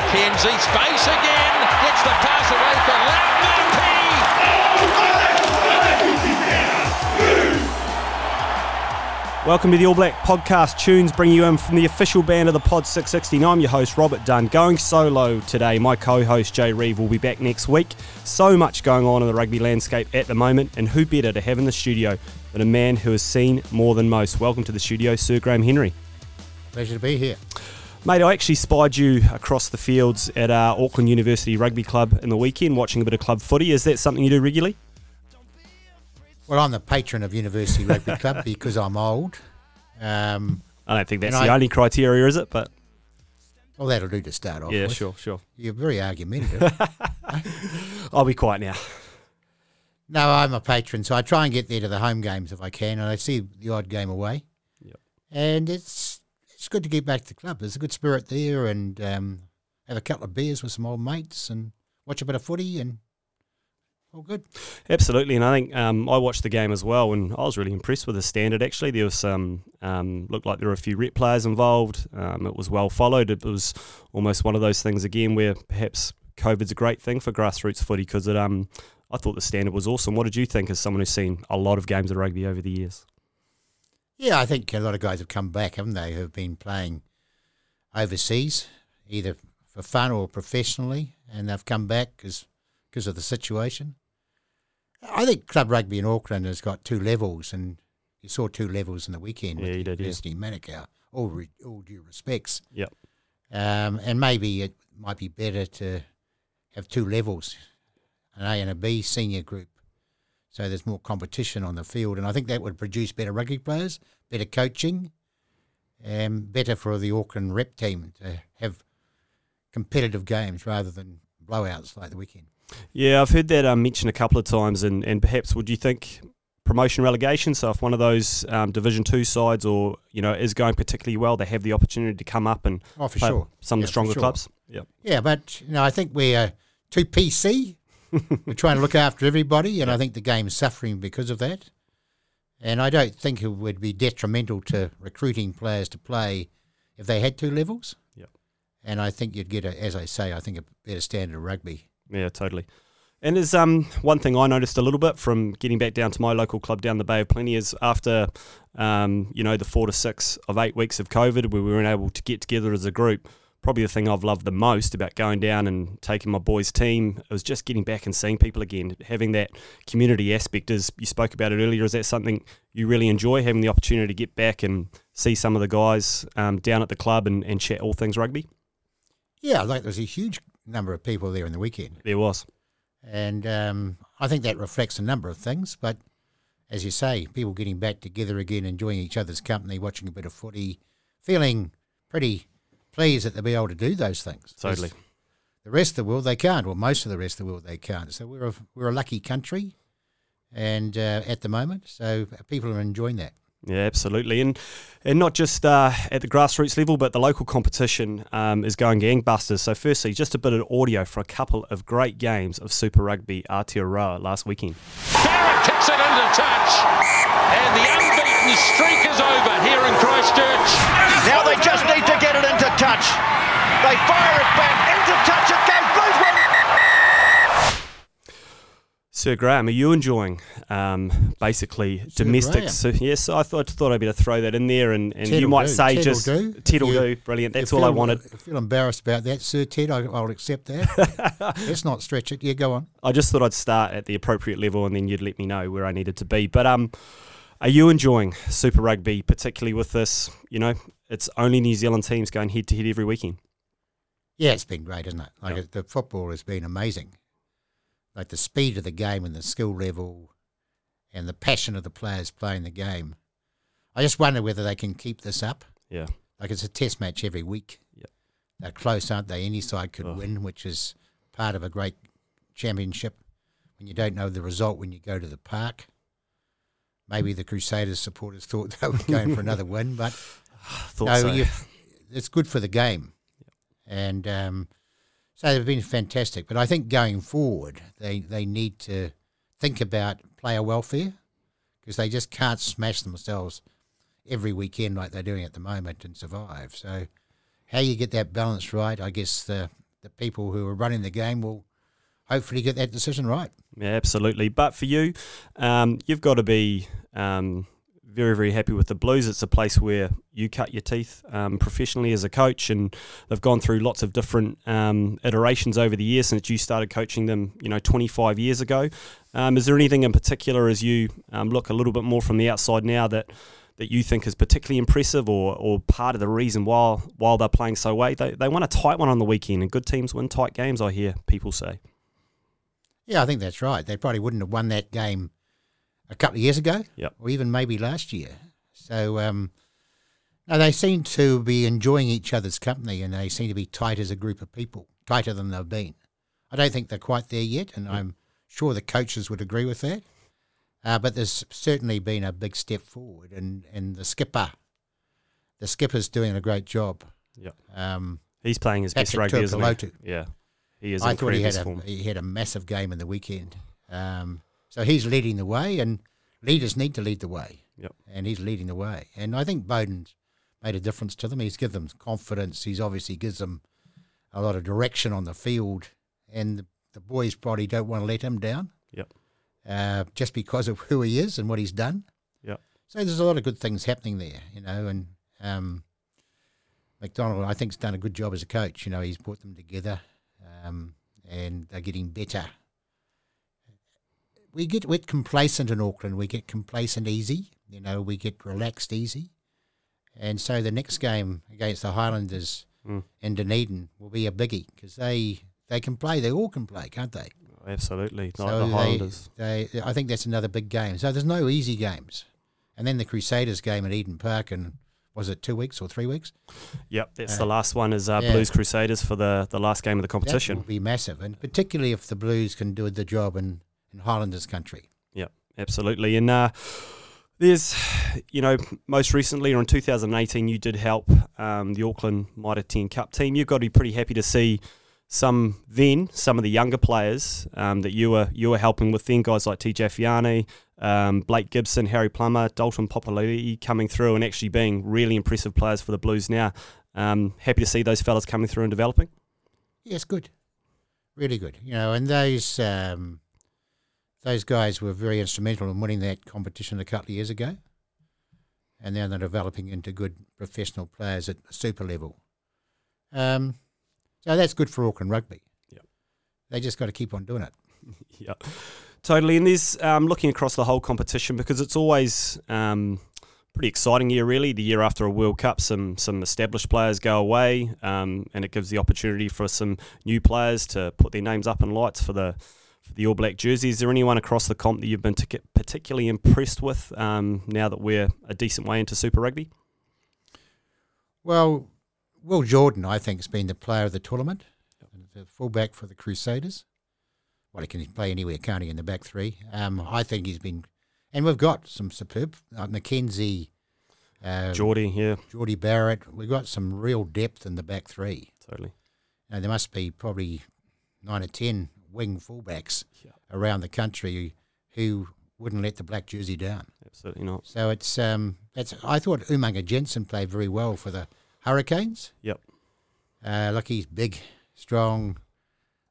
McKenzie, space again, gets the pass away for Lautmurphy. Welcome to the All Black Podcast Tunes, bringing you in from the official band of the Pod 660. I'm your host, Robert Dunn. Going solo today, my co host, Jay Reeve, will be back next week. So much going on in the rugby landscape at the moment, and who better to have in the studio than a man who has seen more than most? Welcome to the studio, Sir Graham Henry. Pleasure to be here. Mate, I actually spied you across the fields at uh, Auckland University Rugby Club in the weekend watching a bit of club footy. Is that something you do regularly? Well, I'm the patron of University Rugby Club because I'm old. Um, I don't think that's the I- only criteria, is it? But well, that'll do to start off yeah, with. sure, sure. You're very argumentative. I'll be quiet now. no, I'm a patron, so I try and get there to the home games if I can, and I see the odd game away. Yep. And it's it's good to get back to the club. There's a good spirit there, and um, have a couple of beers with some old mates, and watch a bit of footy, and all good. Absolutely, and I think um, I watched the game as well, and I was really impressed with the standard. Actually, there was some um, looked like there were a few rep players involved. Um, it was well followed. It was almost one of those things again where perhaps COVID's a great thing for grassroots footy because it. Um, I thought the standard was awesome. What did you think, as someone who's seen a lot of games of rugby over the years? Yeah, I think a lot of guys have come back, haven't they? Who have been playing overseas, either for fun or professionally, and they've come back because of the situation. I think club rugby in Auckland has got two levels, and you saw two levels in the weekend Yeah, with you did, yeah. University Manukau. All, re, all due respects, Yep. um, and maybe it might be better to have two levels, an A and a B senior group, so there's more competition on the field, and I think that would produce better rugby players, better coaching, and better for the Auckland rep team to have competitive games rather than blowouts like the weekend. Yeah, I've heard that um, mentioned a couple of times, and, and perhaps would you think promotion relegation? So if one of those um, Division Two sides, or you know, is going particularly well, they have the opportunity to come up and Oh, for sure. some of the stronger sure. clubs. Yep. Yeah, but you know, I think we're too PC. We're trying to look after everybody, and I think the game's suffering because of that. And I don't think it would be detrimental to recruiting players to play if they had two levels. Yep. And I think you'd get, a, as I say, I think a better standard of rugby. Yeah, totally. And there's um one thing I noticed a little bit from getting back down to my local club down the Bay of Plenty is after um you know the four to six of eight weeks of COVID, where we weren't able to get together as a group. Probably the thing I've loved the most about going down and taking my boys' team was just getting back and seeing people again, having that community aspect. As you spoke about it earlier, is that something you really enjoy having the opportunity to get back and see some of the guys um, down at the club and, and chat all things rugby? Yeah, like there was a huge number of people there in the weekend. There was. And um, I think that reflects a number of things. But as you say, people getting back together again, enjoying each other's company, watching a bit of footy, feeling pretty pleased that they'll be able to do those things. Totally. The rest of the world, they can't. Well, most of the rest of the world, they can't. So we're a, we're a lucky country and uh, at the moment. So people are enjoying that. Yeah, absolutely, and and not just uh, at the grassroots level, but the local competition um, is going gangbusters. So, firstly, just a bit of audio for a couple of great games of Super Rugby Aotearoa last weekend. Barrett kicks it into touch. And the unbeaten streak is over here in Christchurch. Now they just need to get it into touch. They fire it back into touch. It goes both. Sir Graham, are you enjoying um, basically domestic? So, yes, I thought thought I'd better throw that in there, and, and you might do. say Ted just do. Ted will do, brilliant. That's all I wanted. I feel embarrassed about that, Sir Ted. I, I'll accept that. Let's not stretch it. Yeah, go on. I just thought I'd start at the appropriate level, and then you'd let me know where I needed to be. But um, are you enjoying Super Rugby, particularly with this? You know, it's only New Zealand teams going head to head every weekend. Yeah, it's been great, isn't it? Like Yeah. the football has been amazing. Like the speed of the game and the skill level and the passion of the players playing the game. I just wonder whether they can keep this up. Yeah, Like it's a test match every week. Yeah. They're close, aren't they? Any side could Oh. win, which is part of a great championship. When you don't know the result when you go to the park. Maybe the Crusaders supporters thought they were going for another win, but thought no, so. you it's good for the game, and um, so they've been fantastic. But I think going forward, they they need to think about player welfare because they just can't smash themselves every weekend like they're doing at the moment and survive. So, how you get that balance right, I guess the the people who are running the game will hopefully get that decision right. Yeah, absolutely. But for you, um, you've got to be um, very, very happy with the Blues. It's a place where you cut your teeth um, professionally as a coach, and they've gone through lots of different um, iterations over the years since you started coaching them, you know, 25 years ago. Um, is there anything in particular as you um, look a little bit more from the outside now that that you think is particularly impressive or, or part of the reason why while they're playing so well? They, they won a tight one on the weekend, and good teams win tight games, I hear people say. Yeah, I think that's right. They probably wouldn't have won that game a couple of years ago, Yep. or even maybe last year. So, um, no, they seem to be enjoying each other's company, and they seem to be tight as a group of people, tighter than they've been. I don't think they're quite there yet, and I'm sure the coaches would agree with that. Uh, but there's certainly been a big step forward, and, and the skipper, the skipper's doing a great job. Yep. Um, He's playing his best rugby, isn't he? Yeah. He is I thought he had a form. he had a massive game in the weekend. Um, so he's leading the way, and leaders need to lead the way. Yep. And he's leading the way, and I think Beauden's made a difference to them. He's given them confidence. He's obviously gives them a lot of direction on the field, and the, the boys probably don't want to let him down. Yep. Uh, just because of who he is and what he's done. Yep. So there's a lot of good things happening there, you know, and um, MacDonald, I think, has done a good job as a coach. You know, he's brought them together, um, and they're getting better. We get we're complacent in Auckland. We get complacent easy. You know, we get relaxed easy, and so the next game against the Highlanders Mm. in Dunedin will be a biggie because they they can play. They all can play, can't they? Absolutely. Not So the they- They, I think that's another big game. So there's no easy games. And then the Crusaders game at Eden Park, and was it two weeks or three weeks? Yep, that's Uh, the last one is uh, yeah. Blues Crusaders for the, the last game of the That will competition. be massive, and particularly if the Blues can do the job in, in Highlanders country. Yep, absolutely. And uh, there's, you know, most recently or in 2018, you did help um, the Auckland Mitre 10 Cup team. You've got to be pretty happy to see some then some of the younger players um, that you were you were helping with then guys like TJ Faiane, um, Blake Gibson, Harry Plummer, Dalton Papalii coming through and actually being really impressive players for the Blues now. Um, happy to see those fellas coming through and developing. Yes, good, really good. You know, and those um, those guys were very instrumental in winning that competition a couple of years ago, and now they're developing into good professional players at the super level. Um, so that's good for Auckland rugby. Yep. They just got to keep on doing it. Yeah, totally. And there's um, looking across the whole competition because it's always um, pretty exciting year, really. The year after a World Cup, some some established players go away, um, and it gives the opportunity for some new players to put their names up in lights for the for the All Black jersey. Is there anyone across the comp that you've been tic- particularly impressed with um, now that we're a decent way into Super Rugby? Well, Will Jordan, I think, has been the player of the tournament, the fullback for the Crusaders. Well, he can play anywhere, can't he, in the back three? Um, I think he's been, and we've got some superb uh, McKenzie, uh, Jordie, yeah, Jordie Barrett. We've got some real depth in the back three. totally. Now, there must be probably nine or ten wing fullbacks Yeah. around the country who wouldn't let the black jersey down. Absolutely not. So it's um, that's. I thought Umaga-Jensen played very well for the Hurricanes. Yep. Uh, look, he's big, strong,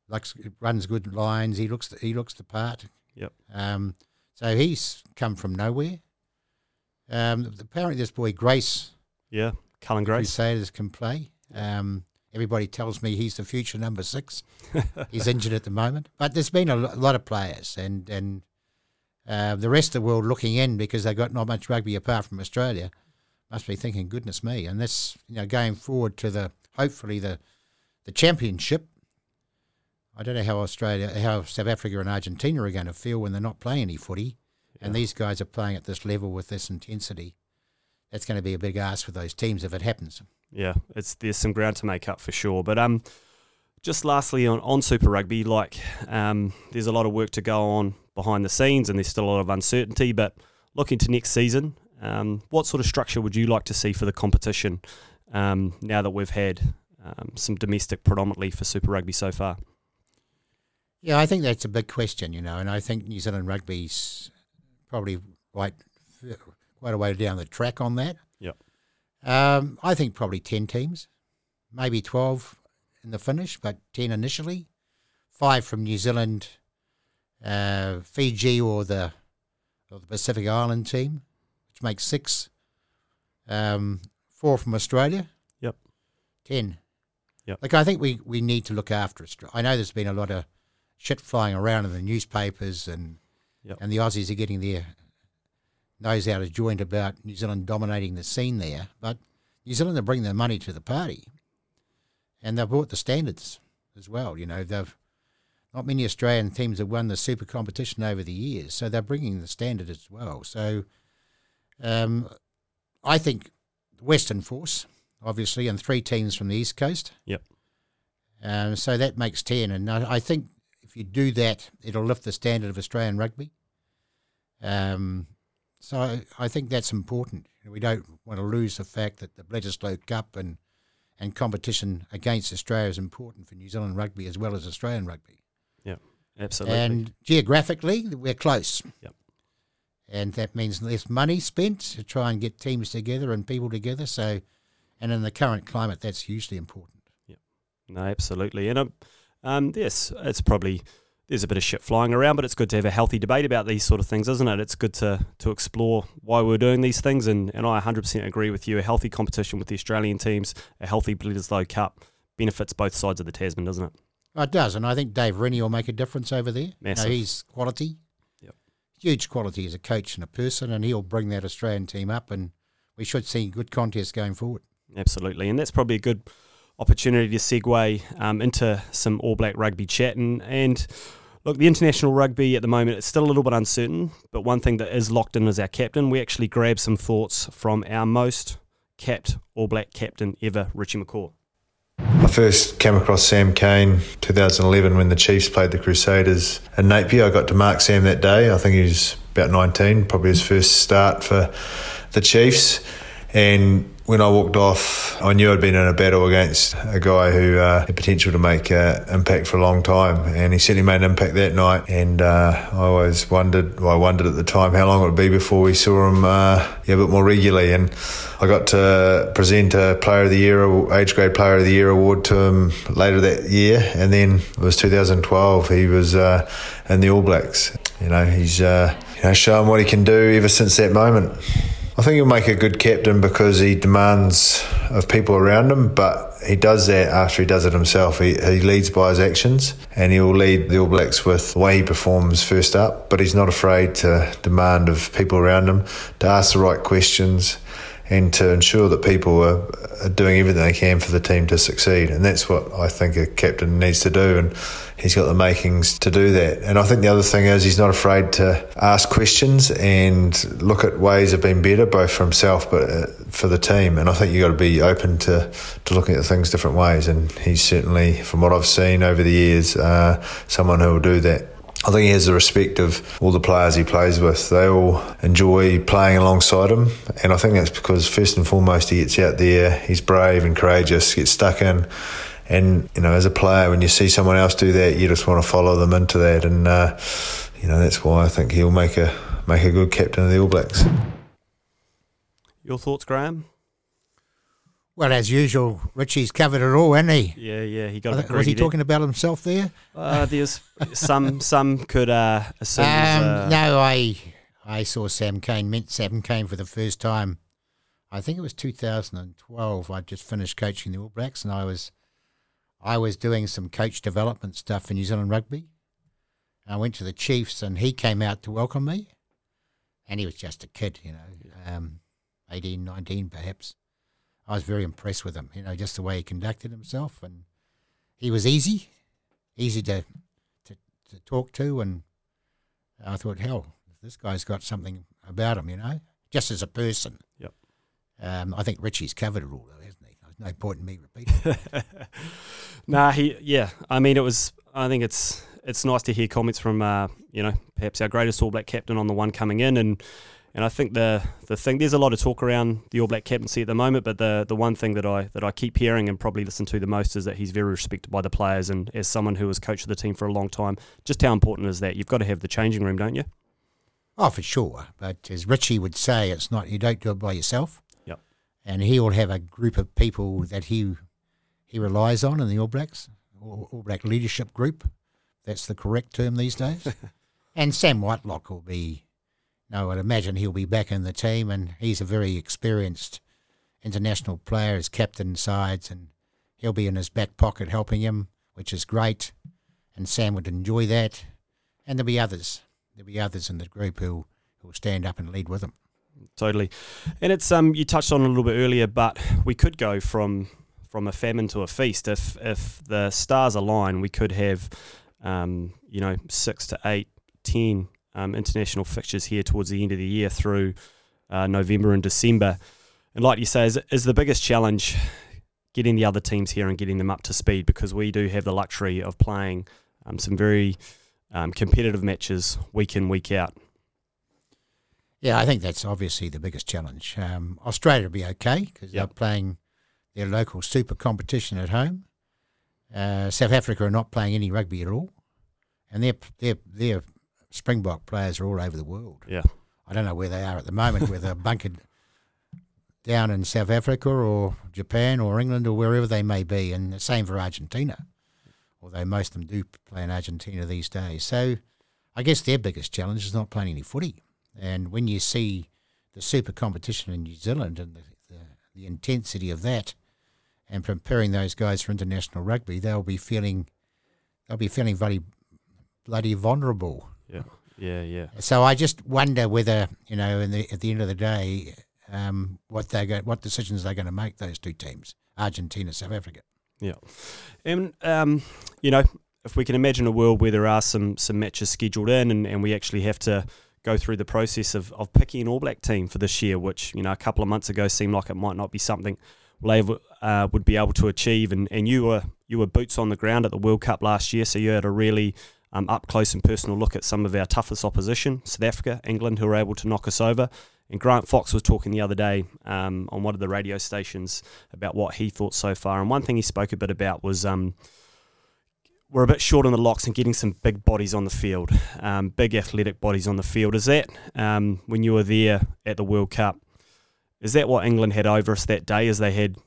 likes runs good lines. He looks he looks the part. Yep. Um, so he's come from nowhere. Um, apparently, this boy Grace Yeah, Cullen Grace. Crusaders can play. Um, everybody tells me he's the future number six. he's injured at the moment, but there's been a lot of players, and and uh, the rest of the world looking in because they've got not much rugby apart from Australia. Must be thinking, goodness me, and this you know going forward to the hopefully the the championship. I don't know how Australia, how South Africa and Argentina are going to feel when they're not playing any footy, and these guys are playing at this level with this intensity. That's going to be a big ask for those teams if it happens. Yeah, it's there's some ground to make up for sure. But um, just lastly on, on Super Rugby, like um, there's a lot of work to go on behind the scenes, and there's still a lot of uncertainty. But looking to next season, um, what sort of structure would you like to see for the competition um, now that we've had um, some domestic predominantly for Super Rugby so far? Yeah, I think that's a big question, you know, and I think New Zealand rugby's probably quite quite a way down the track on that. Yep. Um, I think probably ten teams, maybe twelve, in the finish, but 10 initially. Five from New Zealand, uh, Fiji, or the, or the Pacific Island team, which makes six. Um, four from Australia. Yep. 10. Yep. Like, I think we, we need to look after Australia. I know there's been a lot of shit flying around in the newspapers, and, Yep. and the Aussies are getting their nose out of joint about New Zealand dominating the scene there. But New Zealand are bringing their money to the party, and they've brought the standards as well. You know, they've not many Australian teams have won the super competition over the years, so they're bringing the standard as well. So, um, I think the Western Force, obviously, and three teams from the East Coast. Yep. Um, so that makes ten, and I, I think if you do that, it'll lift the standard of Australian rugby. Um, so I, I think that's important. We don't want to lose the fact that the Bledisloe Cup and and competition against Australia is important for New Zealand rugby as well as Australian rugby. Yeah, absolutely. And geographically, we're close. Yep. And that means less money spent to try and get teams together and people together. So, and in the current climate, that's hugely important. Yeah, no, absolutely. And um, um, yes, it's probably there's a bit of shit flying around, but it's good to have a healthy debate about these sort of things, isn't it? It's good to to explore why we're doing these things, and, and I 100% agree with you. A healthy competition with the Australian teams, a healthy Bledisloe Cup benefits both sides of the Tasman, doesn't it? Oh, it does, and I think Dave Rennie will make a difference over there. You know, he's quality. Yep. Huge quality as a coach and a person, and he'll bring that Australian team up, and we should see good contests going forward. Absolutely, and that's probably a good opportunity to segue um, into some All Black rugby chat. And, and look, the international rugby at the moment it's still a little bit uncertain, but one thing that is locked in is our captain. We actually grabbed some thoughts from our most capped All Black captain ever, Richie McCaw. I first came across Sam Cane 2011 when the Chiefs played the Crusaders in Napier. I got to mark Sam that day. I think he was about 19, probably his first start for the Chiefs. And when I walked off, I knew I'd been in a battle against a guy who uh, had potential to make uh, impact for a long time, and he certainly made an impact that night. And uh, I always wondered, well, I wondered at the time how long it would be before we saw him uh, yeah, a bit more regularly. And I got to present a Player of the Year, age grade Player of the Year award to him later that year, and then it was 2012. He was uh, in the All Blacks. You know, he's uh, you know shown what he can do ever since that moment. I think he'll make a good captain because he demands of people around him, but he does that after he does it himself. He, he leads by his actions and he will lead the All Blacks with the way he performs first up, but he's not afraid to demand of people around him to ask the right questions and to ensure that people are, are doing everything they can for the team to succeed. And that's what I think a captain needs to do. And he's got the makings to do that. And I think the other thing is he's not afraid to ask questions and look at ways of being better, both for himself but uh, for the team. And I think you've got to be open to, to looking at things different ways. And he's certainly, from what I've seen over the years, uh, someone who will do that. I think he has the respect of all the players he plays with. They all enjoy playing alongside him, and I think that's because first and foremost he gets out there, he's brave and courageous, gets stuck in, and you know as a player when you see someone else do that, you just want to follow them into that, and uh, you know that's why I think he'll make a make a good captain of the All Blacks. Your thoughts, Graham? Well, as usual, Richie's covered it all, hasn't he? Yeah, yeah, he got think- was he talking about himself there? Uh, there's some some could uh, assume. Um, uh, no, I I saw Sam Cane, met Sam Cane for the first time. I think it was 2012. I'd just finished coaching the All Blacks, and I was I was doing some coach development stuff for New Zealand Rugby. I went to the Chiefs, and he came out to welcome me, and he was just a kid, you know, um, 18, 19 perhaps. I was very impressed with him, you know, just the way he conducted himself, and he was easy, easy to to, to talk to, and I thought, hell, this guy's got something about him, you know, just as a person. Yep. Um, I think Richie's covered it all, though, hasn't he? There's no point in me repeating. Nah, he yeah. I mean, it was. I think it's it's nice to hear comments from uh, you know perhaps our greatest All Black captain on the one coming in, and and I think the the thing there's a lot of talk around the All Black captaincy at the moment, but the the one thing that I that I keep hearing and probably listen to the most is that he's very respected by the players, and as someone who has coached the team for a long time, just how important is that? You've got to have the changing room, don't you? oh, for sure. But as Richie would say, it's not you don't do it by yourself. Yep. And he will have a group of people that he he relies on in the All Blacks, All, All Black leadership group. That's the correct term these days. and Sam Whitelock will be, no, I'd imagine he'll be back in the team, and he's a very experienced international player, as captain sides, and he'll be in his back pocket helping him, which is great. And Sam would enjoy that. And there'll be others. There'll be others in the group who will stand up and lead with him. Totally, and it's um you touched on a little bit earlier, but we could go from from a famine to a feast if if the stars align. We could have um you know six to eight, ten um, international fixtures here towards the end of the year through uh, November and December. And like you say, is, is the biggest challenge getting the other teams here and getting them up to speed because we do have the luxury of playing um, some very um, competitive matches week in, week out. Yeah, I think that's obviously the biggest challenge. Um, Australia will be okay because Yep. they're playing their local super competition at home. Uh, South Africa are not playing any rugby at all, and their their their Springbok players are all over the world. Yeah. I don't know where they are at the moment, whether bunkered down in South Africa or Japan or England or wherever they may be, and the same for Argentina, although most of them do play in Argentina these days. So I guess their biggest challenge is not playing any footy. And when you see the super competition in New Zealand and the, the, the intensity of that, and preparing those guys for international rugby, they'll be feeling they'll be feeling very bloody vulnerable. Yeah, yeah, yeah. So I just wonder whether you know, in the, at the end of the day, um, what they go, what decisions they're going to make those two teams, Argentina, South Africa. Yeah, and um, you know, if we can imagine a world where there are some some matches scheduled in, and, and we actually have to go through the process of, of picking an All Black team for this year, which you know a couple of months ago seemed like it might not be something Lave uh, would be able to achieve, and, and you were you were boots on the ground at the World Cup last year, so you had a really um, up close and personal look at some of our toughest opposition, South Africa, England, who were able to knock us over. And Grant Fox was talking the other day um, on one of the radio stations about what he thought so far. And one thing he spoke a bit about was um, we're a bit short on the locks and getting some big bodies on the field, um, big athletic bodies on the field. Is that um, when you were there at the World Cup? Is that what England had over us that day? As they had,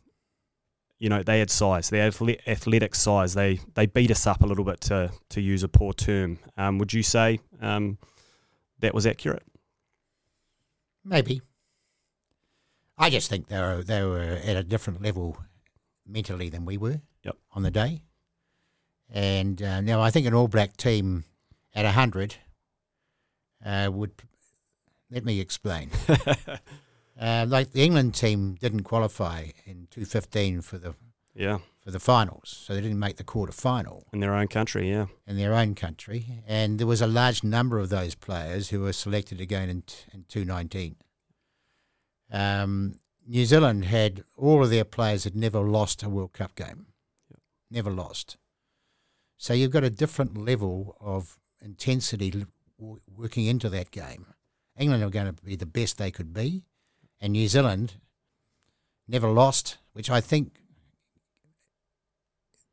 you know, they had size, they had athletic size. They they beat us up a little bit to to use a poor term. Um, would you say um, that was accurate? Maybe. I just think they were they were at a different level mentally than we were Yep. on the day. And uh, now I think an All Black team at hundred uh, would. Let me explain. uh, like the England team didn't qualify in two fifteen for the Yeah, for the finals, so they didn't make the quarter final in their own country. Yeah, in their own country, and there was a large number of those players who were selected again in, t- in 219. Um, New Zealand had all of their players had never lost a World Cup game, never lost. So you've got a different level of intensity working into that game. England are going to be the best they could be, and New Zealand never lost, which I think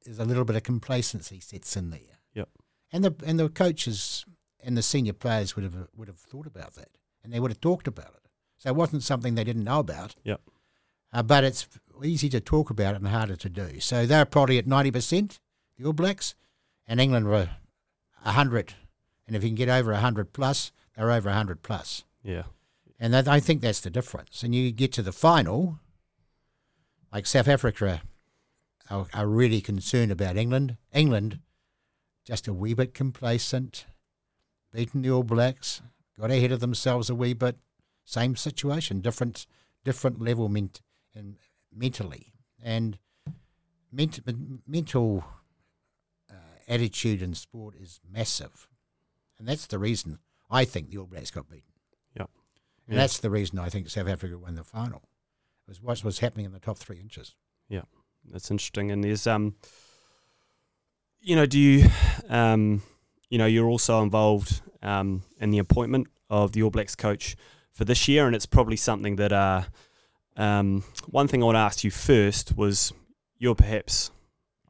is a little bit of complacency sets in there yep, and the and the coaches and the senior players would have would have thought about that, and they would have talked about it. So it wasn't something they didn't know about. yep. Uh, but it's easy to talk about it and harder to do. So they're probably at ninety percent, the All Blacks, and England were hundred. And if you can get over hundred plus, they're over hundred plus. Yeah, And that, I think that's the difference. And you get to the final, like South Africa are, are really concerned about England. England, just a wee bit complacent, beaten the All Blacks, got ahead of themselves a wee bit. Same situation, different different level ment- and mentally. And ment- mental uh, attitude in sport is massive. And that's the reason I think the All Blacks got beaten. And Yeah. that's the reason I think South Africa won the final. It was what was happening in the top three inches. Yeah, that's interesting. And there's um, you know, do you um, you know, you're also involved um in the appointment of the All Blacks coach for this year, and it's probably something that uh, um, one thing I want to ask you first was you're perhaps,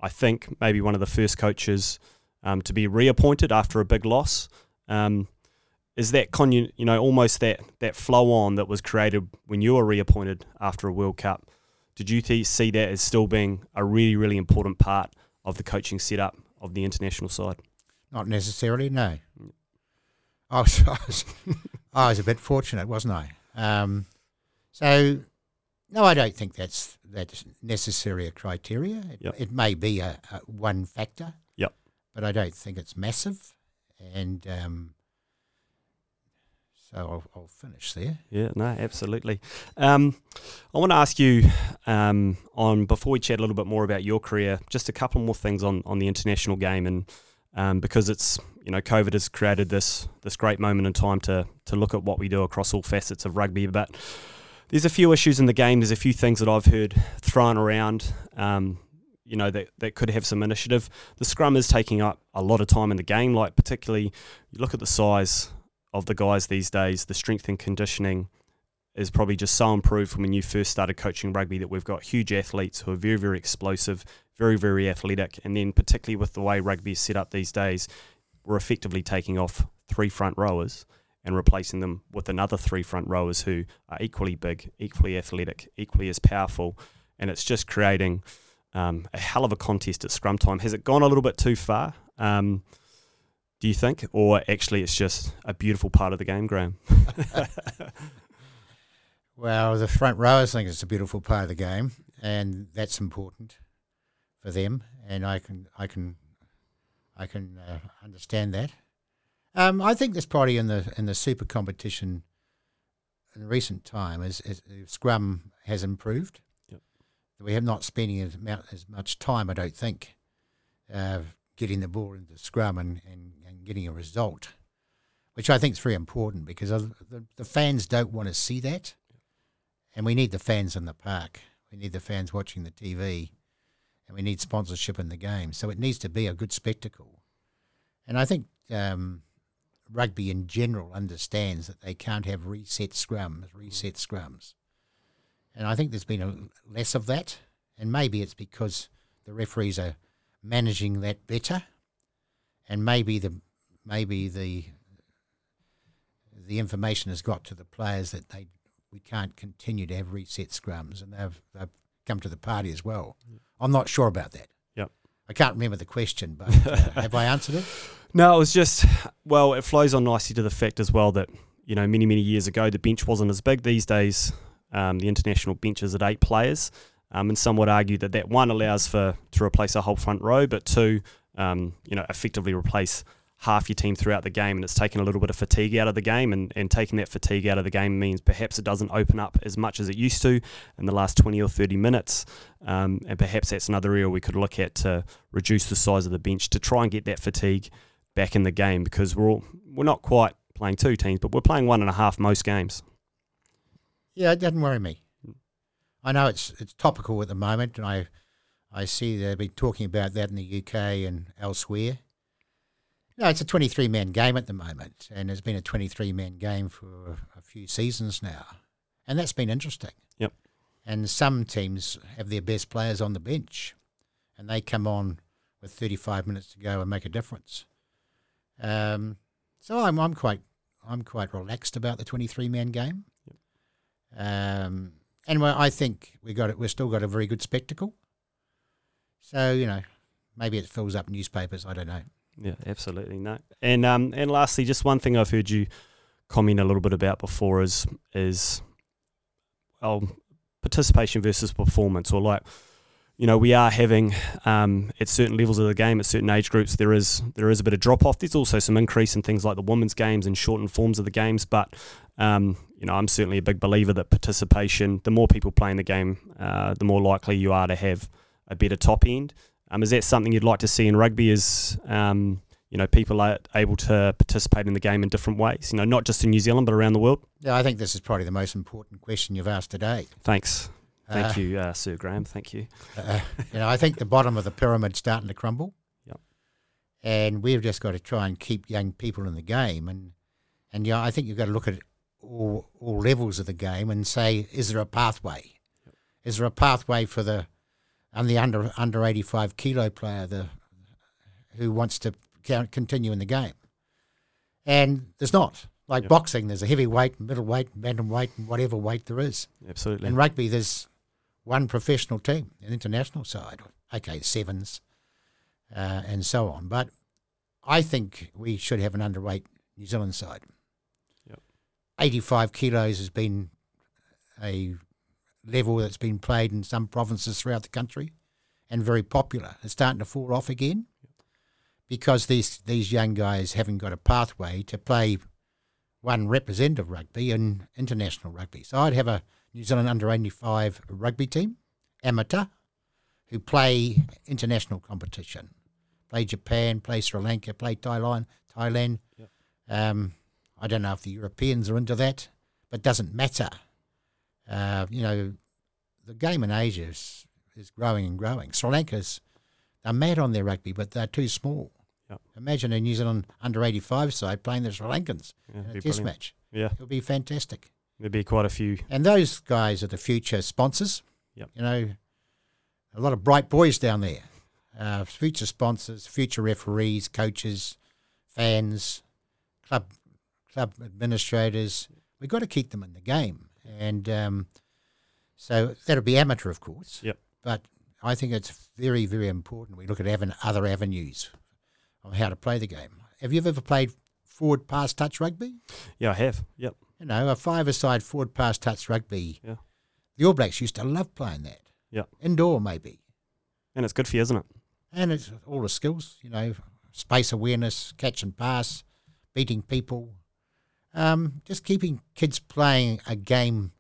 I think, maybe one of the first coaches um, to be reappointed after a big loss. Um, is that con- you know almost that that flow on that was created when you were reappointed after a World Cup? Did you th- see that as still being a really, really important part of the coaching setup of the international side? Not necessarily, no. I was, I was, I was a bit fortunate, wasn't I? Um, so, no, I don't think that's that's necessarily a criteria. It, Yep. it may be a, a one factor. Yep. But I don't think it's massive, and um, so I'll, I'll finish there. Yeah, no, absolutely. Um, I want to ask you um, on before we chat a little bit more about your career, just a couple more things on, on the international game, and um, because it's you know COVID has created this this great moment in time to to look at what we do across all facets of rugby, but there's a few issues in the game. There's a few things that I've heard thrown around. Um, you know that, that could have some initiative. The scrum is taking up a lot of time in the game. Like particularly, you look at the size of the guys these days. The strength and conditioning is probably just so improved from when you first started coaching rugby that we've got huge athletes who are very very explosive, very very athletic, and then particularly with the way rugby is set up these days, we're effectively taking off three front rowers and replacing them with another three front rowers who are equally big, equally athletic, equally as powerful, and it's just creating um, a hell of a contest at scrum time. Has it gone a little bit too far? Um, do you think, or actually it's just a beautiful part of the game, Graham? Well, the front rowers think it's a beautiful part of the game, and that's important for them. And I can, I can, I can uh, understand that. Um, I think this probably in the in the super competition in recent time is, is scrum has improved. Yep. We have not spending as, as much time, I don't think, uh, getting the ball into scrum and, and, and getting a result, which I think is very important because the, the fans don't want to see that and we need the fans in the park. We need the fans watching the TV, and we need sponsorship in the game. So it needs to be a good spectacle. And I think um, rugby in general understands that they can't have reset scrums, reset scrums. And I think there's been a less of that, and maybe it's because the referees are managing that better, and maybe the maybe the the information has got to the players that they we can't continue to have reset scrums, and they've they've come to the party as well. I'm not sure about that. Yep. I can't remember the question, but uh, have I answered it? No, it was just well, it flows on nicely to the fact as well that you know many many years ago the bench wasn't as big. These days, um, the international bench is at eight players, um, and some would argue that that one allows for to replace a whole front row, but two, um, you know, effectively replace half your team throughout the game, and it's taken a little bit of fatigue out of the game, and, and taking that fatigue out of the game means perhaps it doesn't open up as much as it used to in the last 20 or 30 minutes, um, and perhaps that's another area we could look at to reduce the size of the bench to try and get that fatigue back in the game because we're all, we're not quite playing two teams, but we're playing one and a half most games. Yeah, it doesn't worry me. I know it's it's topical at the moment, and I I see they've been talking about that in the UK and elsewhere. No, it's a 23 man game at the moment, and it's been a 23 man game for a few seasons now, and that's been interesting. Yep. And some teams have their best players on the bench, and they come on with 35 minutes to go and make a difference. Um, so I'm I'm quite I'm quite relaxed about the 23 man game. Yep. Um, and I think we got it. We've still got a very good spectacle. So you know, maybe it fills up newspapers. I don't know. Yeah, absolutely no. And um, and lastly, just one thing I've heard you comment a little bit about before is is well participation versus performance, or like you know we are having um, at certain levels of the game at certain age groups there is there is a bit of drop off. There's also some increase in things like the women's games and shortened forms of the games, but um, you know I'm certainly a big believer that participation, the more people playing the game, uh, the more likely you are to have a better top end. Um, is that something you'd like to see in rugby? Is um, you know people are able to participate in the game in different ways? You know, not just in New Zealand but around the world. Yeah, I think this is probably the most important question you've asked today. Thanks, thank Uh, you, uh, Sir Graham. Thank you. Uh, you know, I think the bottom of the pyramid's starting to crumble. Yep. And we've just got to try and keep young people in the game, and and yeah, I think you've got to look at all all levels of the game and say, is there a pathway? Is there a pathway for the and the under under eighty five kilo player, the who wants to continue in the game? And there's not. Like Yep. boxing, there's a heavyweight, middleweight, bantamweight, and whatever weight there is. Absolutely. In rugby, there's one professional team, an international side. Okay, sevens, uh, and so on. But I think we should have an underweight New Zealand side. Yep. 85 kilos has been a level that's been played in some provinces throughout the country and very popular. It's starting to fall off again because these, these young guys haven't got a pathway to play one representative rugby and international rugby. So I'd have a New Zealand under 85 rugby team, amateur, who play international competition. Play Japan, play Sri Lanka, play Thailand. Thailand. Yep. Um, I don't know if the Europeans are into that, but doesn't matter. Uh, you know, the game in Asia is, is growing and growing. Sri Lanka's they're mad on their rugby, but they're too small. Yep. Imagine a New Zealand under 85 side playing the Sri Lankans Yeah, in a test brilliant. match. Yeah, It would be fantastic. There'd be quite a few. And those guys are the future sponsors. Yep. You know, a lot of bright boys down there. Uh, future sponsors, future referees, coaches, fans, club club administrators. We've got to keep them in the game. And um, so that'll be amateur, of course. Yep. But I think it's very, very important we look at having other avenues of how to play the game. Have you ever played forward pass touch rugby? Yeah, I have. Yep. You know, a five-a-side forward pass touch rugby. Yeah. The All Blacks used to love playing that. Yeah. Indoor, maybe. And it's good for you, isn't it? And it's all the skills, you know, space awareness, catch and pass, beating people. Um, just keeping kids playing a game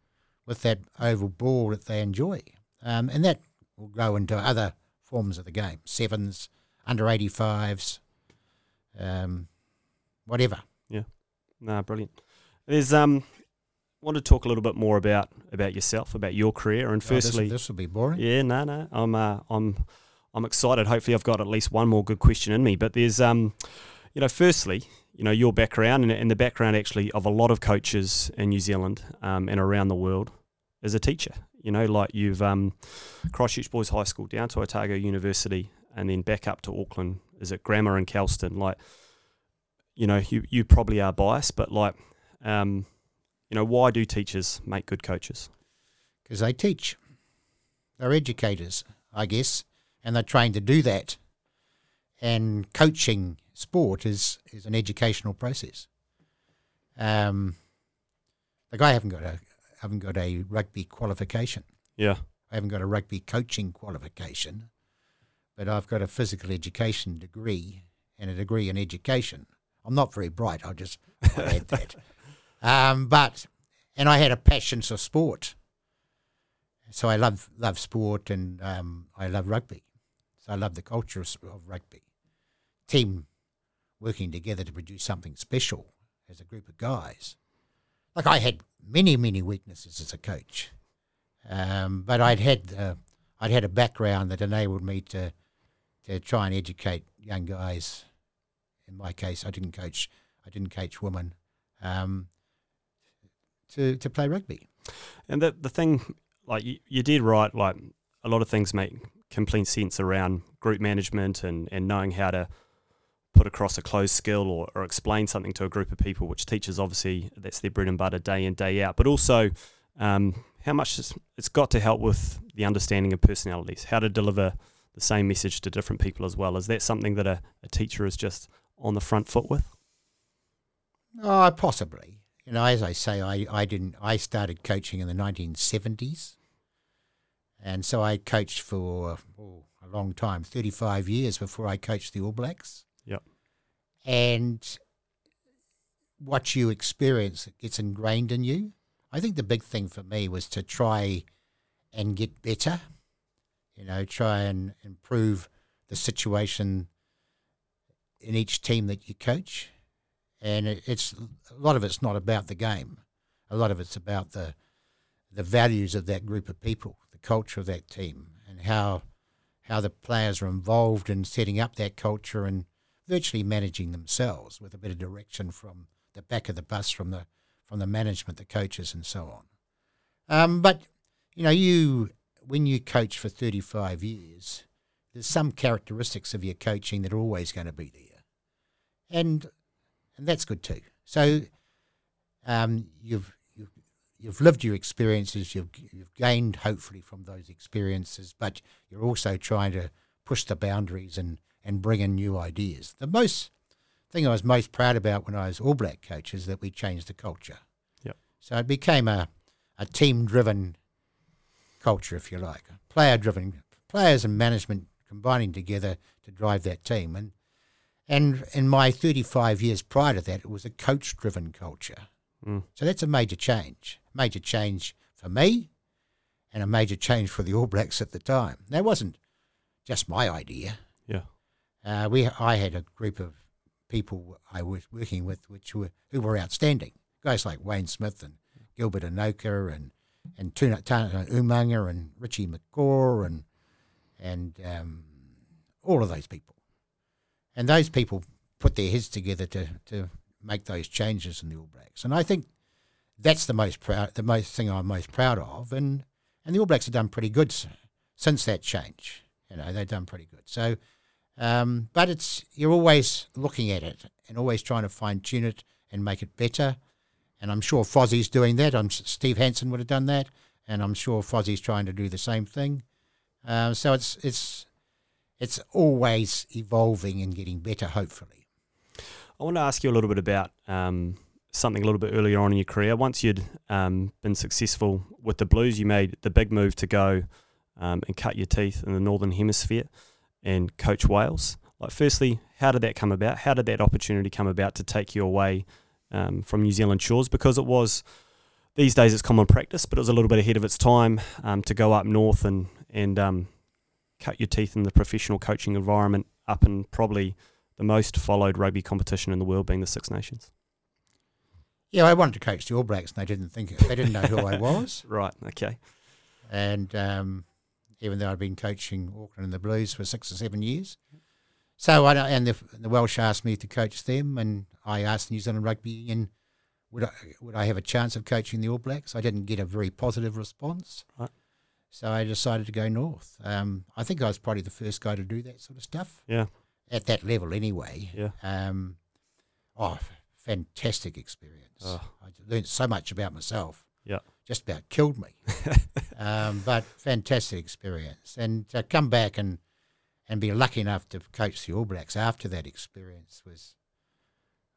with that oval ball that they enjoy. Um, and that will grow into other forms of the game sevens, under 85s, um, whatever. No, brilliant. There's um, want to talk a little bit more about about yourself, about your career, and Oh, this- firstly, this will be boring. Yeah, no, no. I'm uh, I'm I'm excited. Hopefully, I've got at least one more good question in me. But there's um, you know, firstly, you know, your background and, and the background actually of a lot of coaches in New Zealand um, and around the world as a teacher. You know, like you've um, Christchurch Boys High School down to Otago University and then back up to Auckland. Is it Grammar and Kelston? Like, you know, you you probably are biased, but like, um, you know, why do teachers make good coaches? because they teach. They're educators, I guess, and they're trained to do that. And coaching sport is, is an educational process. Um, like I haven't got a haven't got a rugby qualification. Yeah, I haven't got a rugby coaching qualification, but I've got a physical education degree and a degree in education. I'm not very bright. I'll just I'll add that. Um, but and I had a passion for sport, so I love love sport and um, I love rugby. So I love the culture of, rugby, team working together to produce something special as a group of guys. Like I had many many weaknesses as a coach, um, but I'd had uh, I'd had a background that enabled me to to try and educate young guys. In my case, I didn't coach. I didn't coach women. Um, to, to play rugby. And the the thing, like you, you did right, like a lot of things make complete sense around group management and, and knowing how to put across a closed skill or, or explain something to a group of people, which teachers obviously that's their bread and butter day in day out. But also, um, how much it's, it's got to help with the understanding of personalities, how to deliver the same message to different people as well. Is that something that a, a teacher is just on the front foot with? Oh, possibly. You know, as I say, I, I didn't. I started coaching in the 1970s, and so I coached for oh, a long time, 35 years before I coached the All Blacks. Yep. And what you experience gets ingrained in you. I think the big thing for me was to try and get better. You know, try and improve the situation in each team that you coach and it, it's a lot of it's not about the game. A lot of it's about the the values of that group of people, the culture of that team, and how how the players are involved in setting up that culture and virtually managing themselves with a bit of direction from the back of the bus from the from the management, the coaches, and so on. Um, but you know, you when you coach for thirty five years, there's some characteristics of your coaching that are always going to be there, and and that's good too. So um, you've, you've you've lived your experiences, you've you've gained hopefully from those experiences, but you're also trying to push the boundaries and and bring in new ideas. The most thing I was most proud about when I was All Black coach is that we changed the culture. Yep. So it became a a team driven culture, if you like, player driven, players and management combining together to drive that team. And and in my 35 years prior to that, it was a coach driven culture. Mm. So that's a major change, major change for me, and a major change for the All Blacks at the time. That wasn't just my idea. Yeah. Uh, we I had a group of people I was working with, which were who were outstanding. Guys like Wayne Smith and Gilbert Enoka and and Tuna, Tana Umaga and Richie McCaw and and um, all of those people. And those people put their heads together to, to make those changes in the All Blacks. And I think that's the most proud, the most thing I'm most proud of. And and the All Blacks have done pretty good since that change. You know, they've done pretty good. So, um, but it's you're always looking at it and always trying to fine tune it and make it better. And I'm sure Fozzie's doing that. I'm Steve Hansen would have done that, and I'm sure Fozzie's trying to do the same thing. Um, so it's it's it's always evolving and getting better, hopefully. I want to ask you a little bit about um, something a little bit earlier on in your career. Once you'd um, been successful with the Blues, you made the big move to go um, and cut your teeth in the Northern Hemisphere and coach Wales. Like, firstly, how did that come about? How did that opportunity come about to take you away um, from New Zealand shores? Because it was these days it's common practice, but it was a little bit ahead of its time um, to go up north and and um, cut your teeth in the professional coaching environment up in probably the most followed rugby competition in the world, being the Six Nations. Yeah, I wanted to coach the All Blacks, and they didn't think they didn't know who I was. Right. Okay. And um, even though I'd been coaching Auckland and the Blues for six or seven years, so I and the, the Welsh asked me to coach them, and I asked New Zealand Rugby Union would I would I have a chance of coaching the All Blacks. I didn't get a very positive response, Right. So I decided to go north. Um, I think I was probably the first guy to do that sort of stuff Yeah. at that level, anyway. Yeah. Um, oh, fantastic experience. Oh. I learned so much about myself. Yeah. Just about killed me. um, but fantastic experience. And to come back and, and be lucky enough to coach the All Blacks after that experience was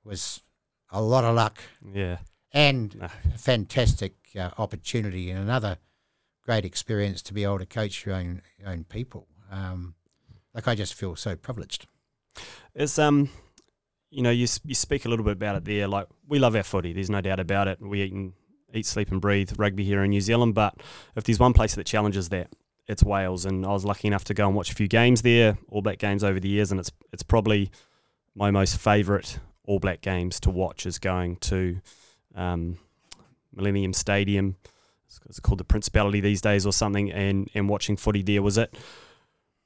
was a lot of luck Yeah. and No. a fantastic uh, opportunity in another great experience to be able to coach your own own people. Um, like I just feel so privileged. It's um, you know, you you speak a little bit about it there. Like we love our footy. There's no doubt about it. We eat and eat, sleep, and breathe rugby here in New Zealand. But if there's one place that challenges that, it's Wales. And I was lucky enough to go and watch a few games there, All Black games over the years, and it's it's probably my most favourite All Black games to watch is going to um, Millennium Stadium. It's- called the Principality these days or something, and and watching footy there was it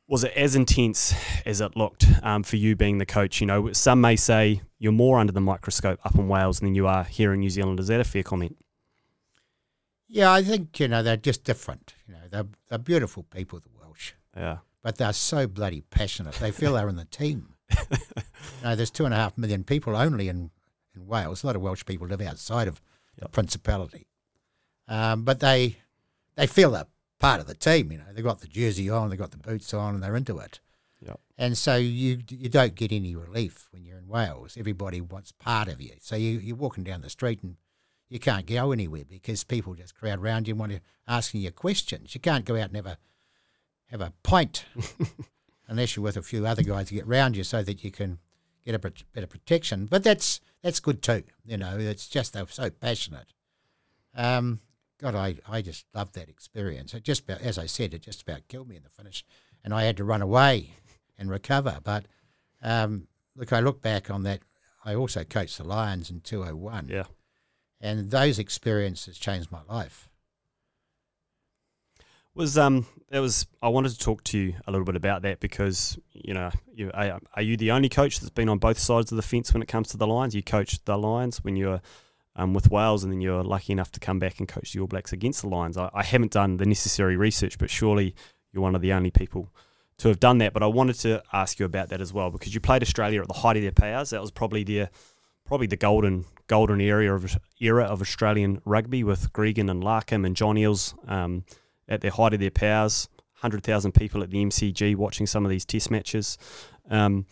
was it as intense as it looked um, for you being the coach? You know, some may say you're more under the microscope up in Wales than you are here in New Zealand. Is that a fair comment? Yeah, I think you know they're just different. You know, they're they're beautiful people, the Welsh, Yeah. but they're so bloody passionate. They feel they're in the team. you know, there's two and a half million people only in in Wales. A lot of Welsh people live outside of the Principality, um, but they they feel they're part of the team. You know, they've got the jersey on, they've got the boots on, and they're into it. Yep. And so you you don't get any relief when you're in Wales. Everybody wants part of you. So you you're walking down the street and you can't go anywhere because people just crowd around you and want to asking you questions. You can't go out and have a have a pint unless you're with a few other guys to get round you so that you can get a bit of protection. But that's that's good too. You know, it's just they're so passionate. Um, God, I, I just loved that experience. It just about, as I said, it just about killed me in the finish, and I had to run away and recover. But um, look, I look back on that. I also coached the Lions in 201. Yeah. And those experiences changed my life. Was um that was I wanted to talk to you a little bit about that because you know you are, are you the only coach that's been on both sides of the fence when it comes to the Lions? You coached the Lions when you were um, with Wales, and then you're lucky enough to come back and coach the All Blacks against the Lions. I, I haven't done the necessary research, but surely you're one of the only people to have done that. But I wanted to ask you about that as well because you played Australia at the height of their powers. That was probably their probably the golden golden era of era of Australian rugby with Gregan and Larkham and John Eales um, at their height of their powers. Hundred thousand people at the MCG watching some of these Test matches. Um,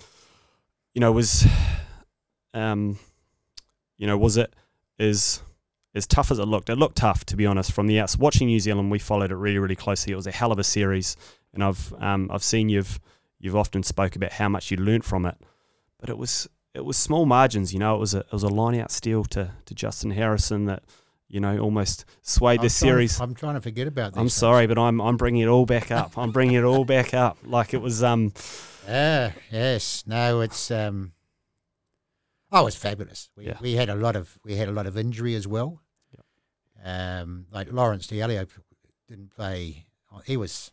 you know, was um, you know, was it as as tough as it looked? It looked tough, to be honest. From the outside, watching New Zealand, we followed it really, really closely. It was a hell of a series, and I've um, I've seen you've you've often spoke about how much you learnt from it, but it was it was small margins. You know, it was a it was a line out steal to to Justin Harrison that you know almost swayed the series. I'm trying to forget about this. I'm sorry, but I'm I'm bringing it all back up. I'm bringing it all back up. Like it was um Ah, yes. No, it's um. Oh, was fabulous. We Yeah. we had a lot of we had a lot of injury as well. Um, like Lawrence Dallaglio didn't play. oh, He was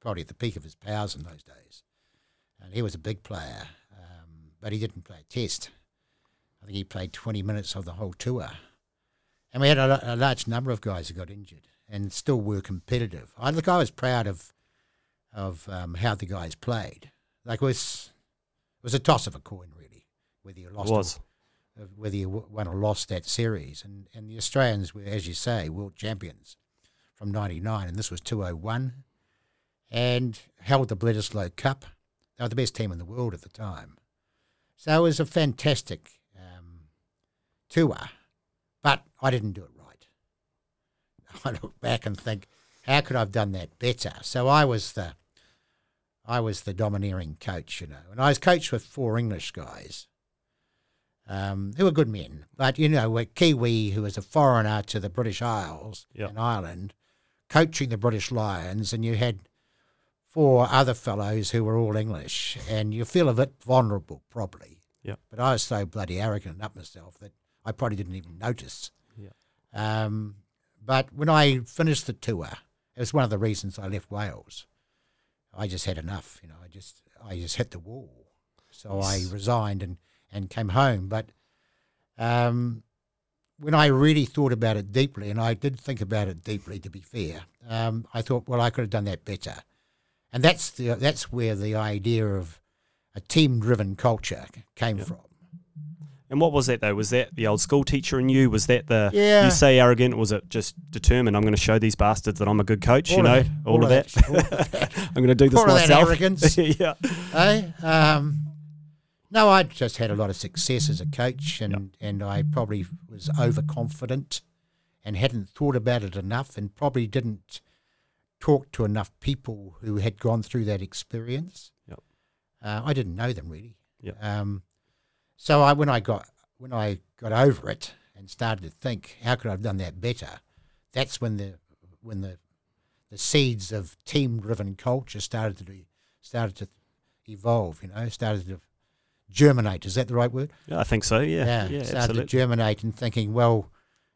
probably at the peak of his powers in those days, and he was a big player. Um, but he didn't play a test. I think he played 20 minutes of the whole tour, and we had a, a large number of guys who got injured and still were competitive. I look, I was proud of of um, how the guys played. Like it was it was a toss of a coin, really, whether you it lost was. or, whether you won or lost that series. And and the Australians were, as you say, world champions from '99, and this was 201, and held the Bledisloe Cup. They were the best team in the world at the time. So it was a fantastic um, tour, but I didn't do it right. I look back and think, how could I have done that better? So I was the I was the domineering coach, you know, and I was coached with four English guys um, who were good men, but you know, a Kiwi who was a foreigner to the British Isles Yep. and Ireland, coaching the British Lions, and you had four other fellows who were all English, and you feel a bit vulnerable, probably. Yep. But I was so bloody arrogant and up myself that I probably didn't even notice. Yep. Um, but when I finished the tour, it was one of the reasons I left Wales. I just had enough, you know. I just I just hit the wall, so I resigned and and came home. But um, when I really thought about it deeply, and I did think about it deeply, to be fair, um, I thought, well, I could have done that better, and that's the that's where the idea of a team-driven culture came from. And what was that though? Was that the old school teacher in you? Was that the Yeah. you say arrogant? Was it just determined? I'm going to show these bastards that I'm a good coach. you know, that, all, all of that. that, all. I'm going to do this All of that arrogance. yeah. Eh? Um, no, I just had a lot of success as a coach, and, and I probably was overconfident and hadn't thought about it enough, and probably didn't talk to enough people who had gone through that experience. Yep. Uh, I didn't know them really. Yep. Um, so I, when I got when I got over it and started to think, how could I have done that better? That's when the when the the seeds of team-driven culture started to be, started to evolve. You know, started to germinate. Is that the right word? Yeah, I think so. Yeah, yeah, started absolutely. to germinate and thinking, well,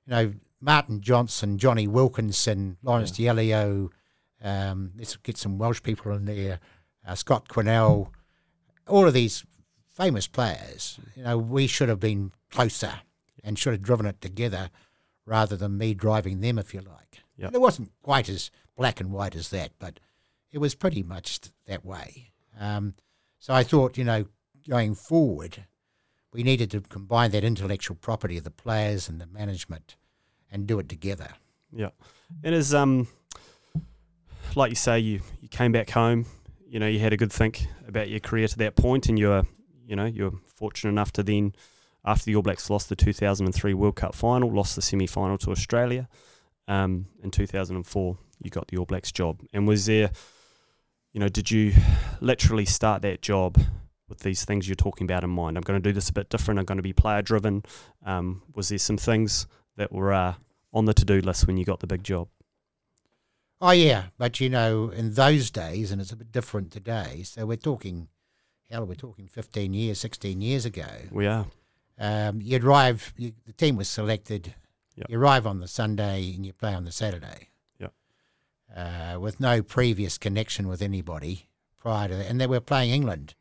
you know, Martin Johnson, Jonny Wilkinson, Lawrence Dallaglio, um, let's get some Welsh people in there, uh, Scott Quinnell, all of these famous players. You know, we should have been closer and should have driven it together rather than me driving them, if you like. Yep. It wasn't quite as black and white as that, but it was pretty much that way. Um, so I thought, you know, going forward, we needed to combine that intellectual property of the players and the management and do it together. Yeah, and as um, like you say, you you came back home. You know, you had a good think about your career to that point, and you were, you know, you were fortunate enough to then, after the All Blacks lost the 2003 World Cup final, lost the semi final to Australia, um, in 2004, you got the All Blacks job. And was there, you know, did you literally start that job? With these things you're talking about in mind, I'm going to do this a bit different. I'm going to be player driven. Um, was there some things that were uh, on the to do list when you got the big job? Oh yeah, but you know, in those days, and it's a bit different today. So we're talking, hell, we're talking fifteen years, sixteen years ago. We are. Um, you arrive, you, the team was selected. Yep. You arrive on the Sunday and you play on the Saturday. Yep. Uh, with no previous connection with anybody prior to that, and they were playing England,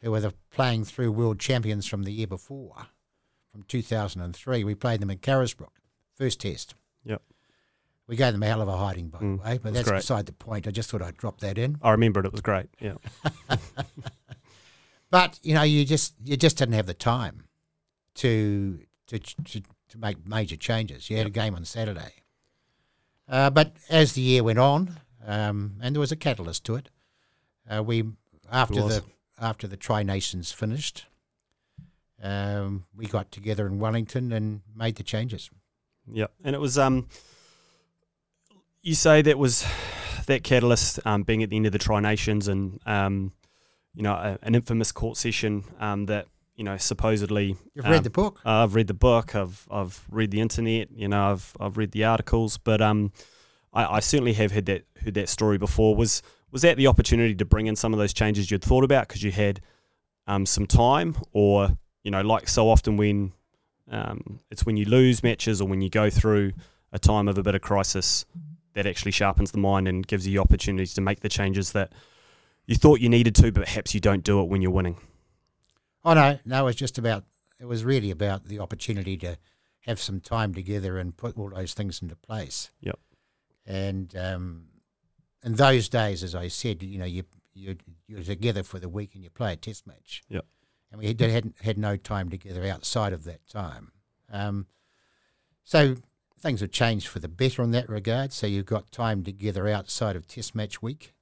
who were the playing through world champions from the year before, from two thousand and three. We played them in Carisbrook, first test. Yep. We gave them a hell of a hiding, by Mm, the way, but that's great. beside the point. I just thought I'd drop that in. I remember it. It was great. Yeah. But you know, you just you just didn't have the time to to to, to make major changes. You had a game on Saturday, uh, but as the year went on, um, and there was a catalyst to it, uh, we after the after the Tri Nations finished, um, we got together in Wellington and made the changes. Yeah, and it was um. You say that was that catalyst um, being at the end of the Tri Nations and um, you know a, an infamous court session um, that you know supposedly You've um, read the book. Uh, I've read the book. I've I've read the internet. You know, I've I've read the articles, but um, I, I certainly have heard that heard that story before. Was was that the opportunity to bring in some of those changes you'd thought about because you had um, some time, or you know, like so often when um, it's when you lose matches or when you go through a time of a bit of crisis that actually sharpens the mind and gives you opportunities to make the changes that you thought you needed to, but perhaps you don't do it when you're winning. Oh no, no, it was just about. It was really about the opportunity to have some time together and put all those things into place. Yep. And um, in those days, as I said, you know, you you you're together for the week and you play a test match. Yep. And we had had, had no time together outside of that time. Um, so things have changed for the better in that regard. So you've got time together outside of test match week.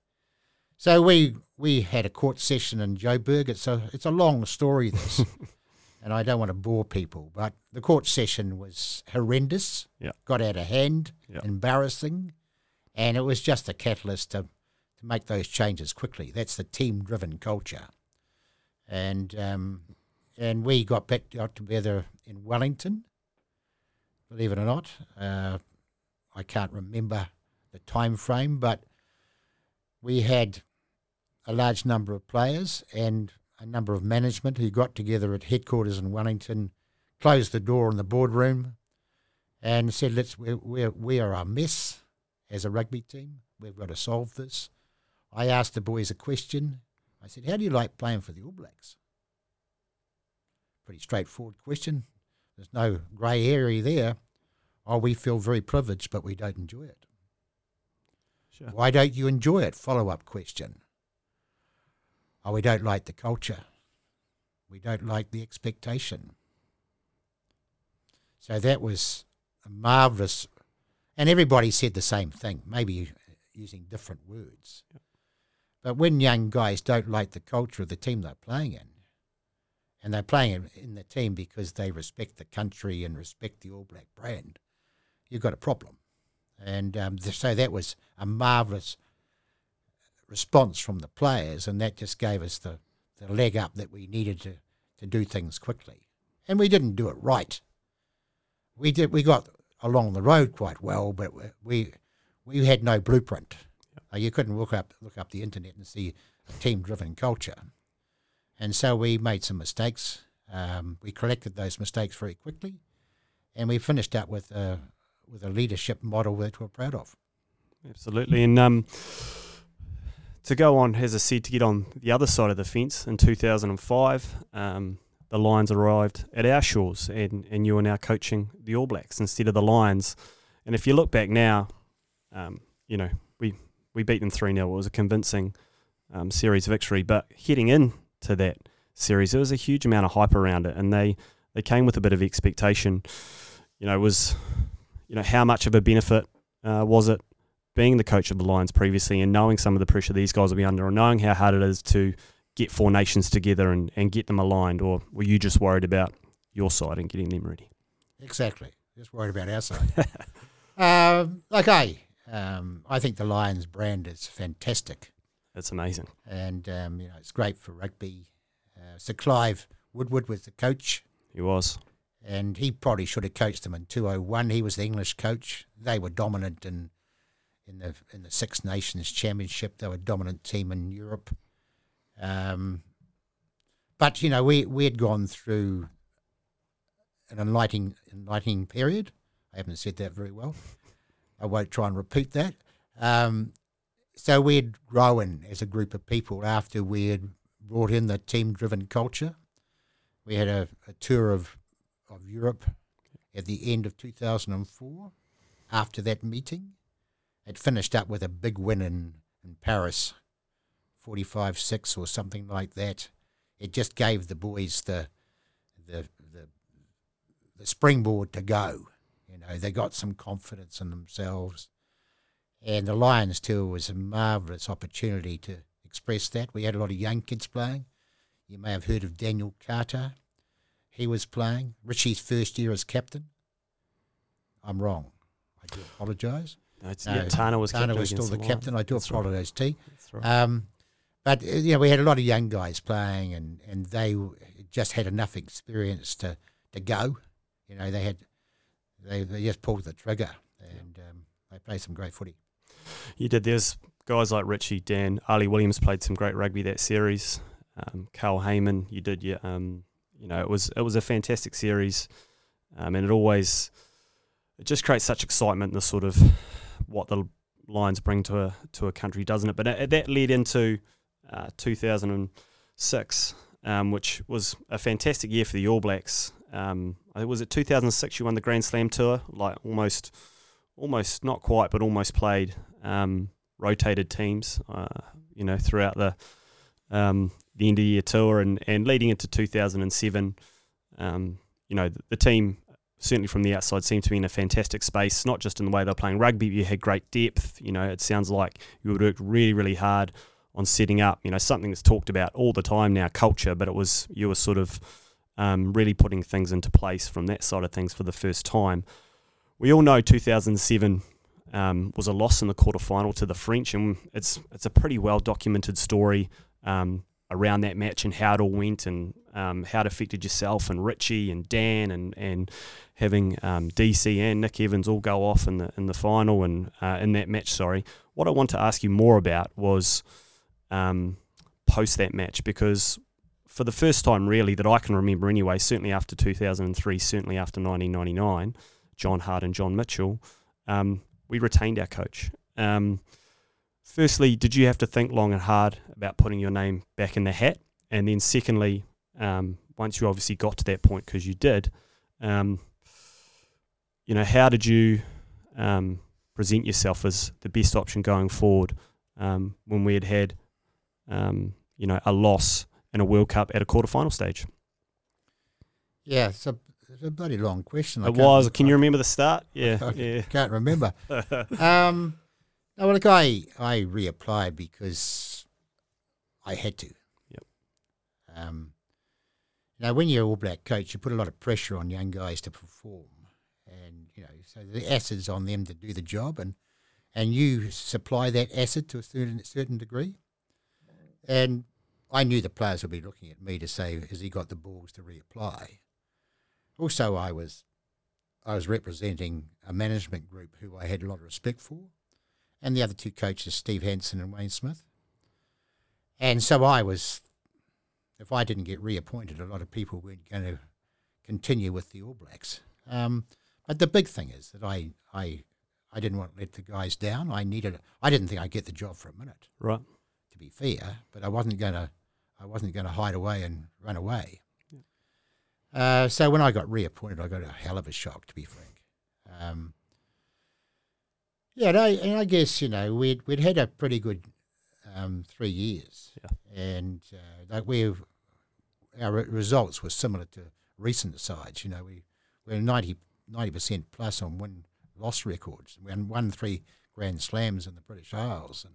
So we we had a court session in Joburg. It's a it's a long story this, and I don't want to bore people, but the court session was horrendous. Yeah. got out of hand, Yeah. embarrassing, and it was just a catalyst to to make those changes quickly. That's the team driven culture, and um, and we got back got together in Wellington. Believe it or not, uh, I can't remember the time frame, but we had a large number of players and a number of management who got together at headquarters in Wellington, closed the door in the boardroom, and said, "Let's we we we are a mess as a rugby team. We've got to solve this." I asked the boys a question. I said, "How do you like playing for the All Blacks?" Pretty straightforward question. There's no grey area there. Oh, we feel very privileged, but we don't enjoy it. Sure. Why don't you enjoy it? Follow up question. Oh, we don't like the culture. We don't like the expectation. So that was a marvellous, and everybody said the same thing, maybe using different words. But when young guys don't like the culture of the team they're playing in, and they're playing in- the team because they respect the country and respect the All Black brand, you've got a problem. And um, th- so that was a marvellous response from the players, and that just gave us the, the leg up that we needed to, to do things quickly. And we didn't do it right. We did. We got along the road quite well, but we we, had no blueprint. Uh, you couldn't look up look up the internet and see a team driven culture, and so we made some mistakes. Um, we collected those mistakes very quickly, and we finished up with a with a leadership model that we're proud of. Absolutely. And um, to go on, as I said, to get on the other side of the fence in 2005, um, the Lions arrived at our shores and, and you are now coaching the All Blacks instead of the Lions. And if you look back now, um, you know, we, we beat them 3 0. It was a convincing um, series victory. But heading into that series, there was a huge amount of hype around it and they, they came with a bit of expectation. You know, was, you know, how much of a benefit uh, was it being the coach of the Lions previously and knowing some of the pressure these guys will be under and knowing how hard it is to get four nations together and, and get them aligned, or were you just worried about your side and getting them ready? Exactly. Just worried about our side. um, okay. Um, I think the Lions brand is fantastic, That's amazing. and um, you know it's great for rugby. Uh, Sir Clive Woodward was the coach, He was. and he probably should have coached them in two oh one. He was the English coach. They were dominant in in the in the Six Nations Championship. They were a dominant team in Europe. Um, but you know we we had gone through an enlightening enlightening period. I haven't said that very well. I won't try and repeat that. Um, so we had grown as a group of people after we had brought in the team driven culture. We had a, a tour of of Europe at the end of 2004. After that meeting, it finished up with a big win in, in Paris, 45 6 or something like that. It just gave the boys the, the, the, the springboard to go. You know, they got some confidence in themselves. And the Lions tour was a marvellous opportunity to express that. We had a lot of young kids playing. You may have heard of Daniel Carter. He was playing. Richie's first year as captain. I'm wrong. I do apologise. No, it's, yeah, Tana was, Tana was still the captain. I do right. apologise, T. That's right. Um, but uh, you know, we had a lot of young guys playing, and, and they just had enough experience to, to go. You know, they had they, they just pulled the trigger, and um, they played some great footy. You did. There's guys like Richie, Dan, Ali Williams played some great rugby that series. Um, Carl Hayman, you did. Yeah, um, you know, it was it was a fantastic series, um, and it always it just creates such excitement. The sort of what the Lions bring to a to a country, doesn't it? But it, that led into uh, 2006, um, which was a fantastic year for the All Blacks. Um, I think was it 2006 you won the Grand Slam tour, like almost, almost not quite, but almost played. Um, rotated teams, uh, you know, throughout the um, the end of the year tour and, and leading into 2007. Um, you know, the, the team certainly from the outside seemed to be in a fantastic space, not just in the way they're playing rugby, you had great depth. You know, it sounds like you worked really, really hard on setting up, you know, something that's talked about all the time now, culture, but it was, you were sort of um, really putting things into place from that side of things for the first time. We all know 2007 um, was a loss in the quarterfinal to the French, and it's it's a pretty well documented story um, around that match and how it all went and um, how it affected yourself and Richie and Dan and and having um, DC and Nick Evans all go off in the in the final and uh, in that match. Sorry, what I want to ask you more about was um, post that match because for the first time really that I can remember anyway, certainly after 2003, certainly after 1999, John Hart and John Mitchell, um, we retained our coach. Um, firstly, did you have to think long and hard about putting your name back in the hat? And then secondly, um, once you obviously got to that point because you did, um, you know, how did you um, present yourself as the best option going forward um, when we had had, um, you know, a loss in a World Cup at a quarterfinal stage? Yeah, it's a, it's a bloody long question. I it was. Can you remember the start? Yeah, I yeah. can't remember. um, no, look, I, I reapplied because I had to. Yep. Um, now, when you're All Black coach, you put a lot of pressure on young guys to perform, and you know, so the acid's on them to do the job, and and you supply that acid to a certain certain degree. And I knew the players would be looking at me to say, "Has he got the balls to reapply?" Also, I was I was representing a management group who I had a lot of respect for, and the other two coaches, Steve Hansen and Wayne Smith. And so I was, if I didn't get reappointed, a lot of people weren't going to continue with the All Blacks. Um, but the big thing is that I, I, I didn't want to let the guys down. I needed. I didn't think I'd get the job for a minute, Right. To be fair. But I wasn't going to. I wasn't going to hide away and run away. Uh, so when I got reappointed, I got a hell of a shock, to be frank. Um, yeah, and I, and I guess you know we'd we'd had a pretty good um, three years, Yeah. and uh, like we our re- results were similar to recent sides. You know, we we're 90 percent plus on win loss records. We won- won three Grand Slams in the British Isles and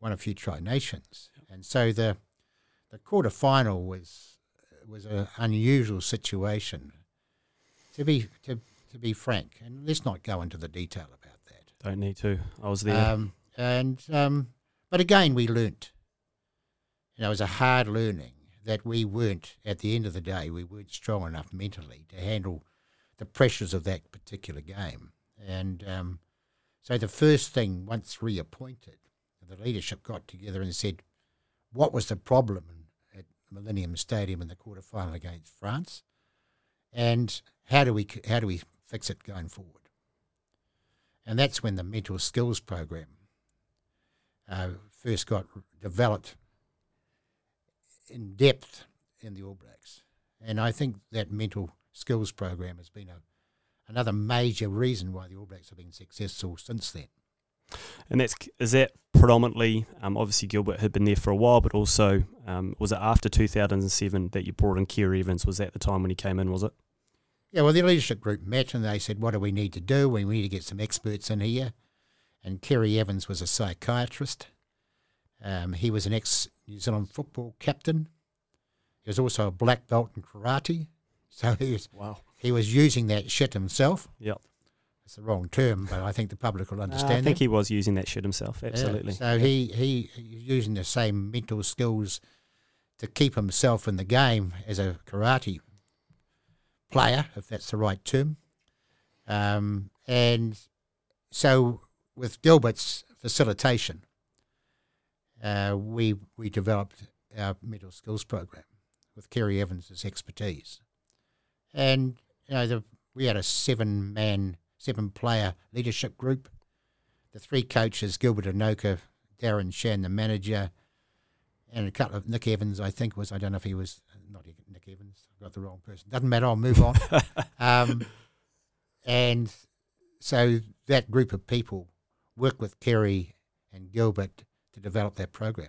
won of few Tri Nations, and so the the quarter final was was an unusual situation. To be to to be frank, and let's not go into the detail about that. Don't need to. I was there. Um, and um, but again, we learnt. You know, it was a hard learning that we weren't at the end of the day we weren't strong enough mentally to handle the pressures of that particular game. And um, so the first thing, once reappointed, the leadership got together and said, "What was the problem at Millennium Stadium in the quarter final against France, and how do we how do we fix it going forward?" And that's when the mental skills program uh, first got developed in depth in the All Blacks. And I think that mental skills program has been a, another major reason why the All Blacks have been successful since then. And that's is that predominantly um, obviously Gilbert had been there for a while, but also um, was it after 2007 that you brought in Ceri Evans? Was that the time when he came in? Was it? Yeah, well, the leadership group met and they said, "What do we need to do? We need to get some experts in here." And Ceri Evans was a psychiatrist. Um, he was an ex-New Zealand football captain. He was also a black belt in karate, so he was Wow. he was using that shit himself. Yep. It's the wrong term, but I think the public will Uh, understand. I think that. he was using that shit himself. Yeah, Absolutely. So he, he using the same mental skills to keep himself in the game as a karate player, if that's the right term. Um, and so with Gilbert's facilitation, uh, we we developed our mental skills program with Ceri Evans' expertise, and you know the, we had a seven man, seven player leadership group. The three coaches, Gilbert Enoka, Darren Shand, the manager, and a couple of Nick Evans, I think was I don't know if he was not Nick Evans. I got the wrong person. Doesn't matter. I'll move on. um, and so that group of people worked with Ceri and Gilbert to develop that program.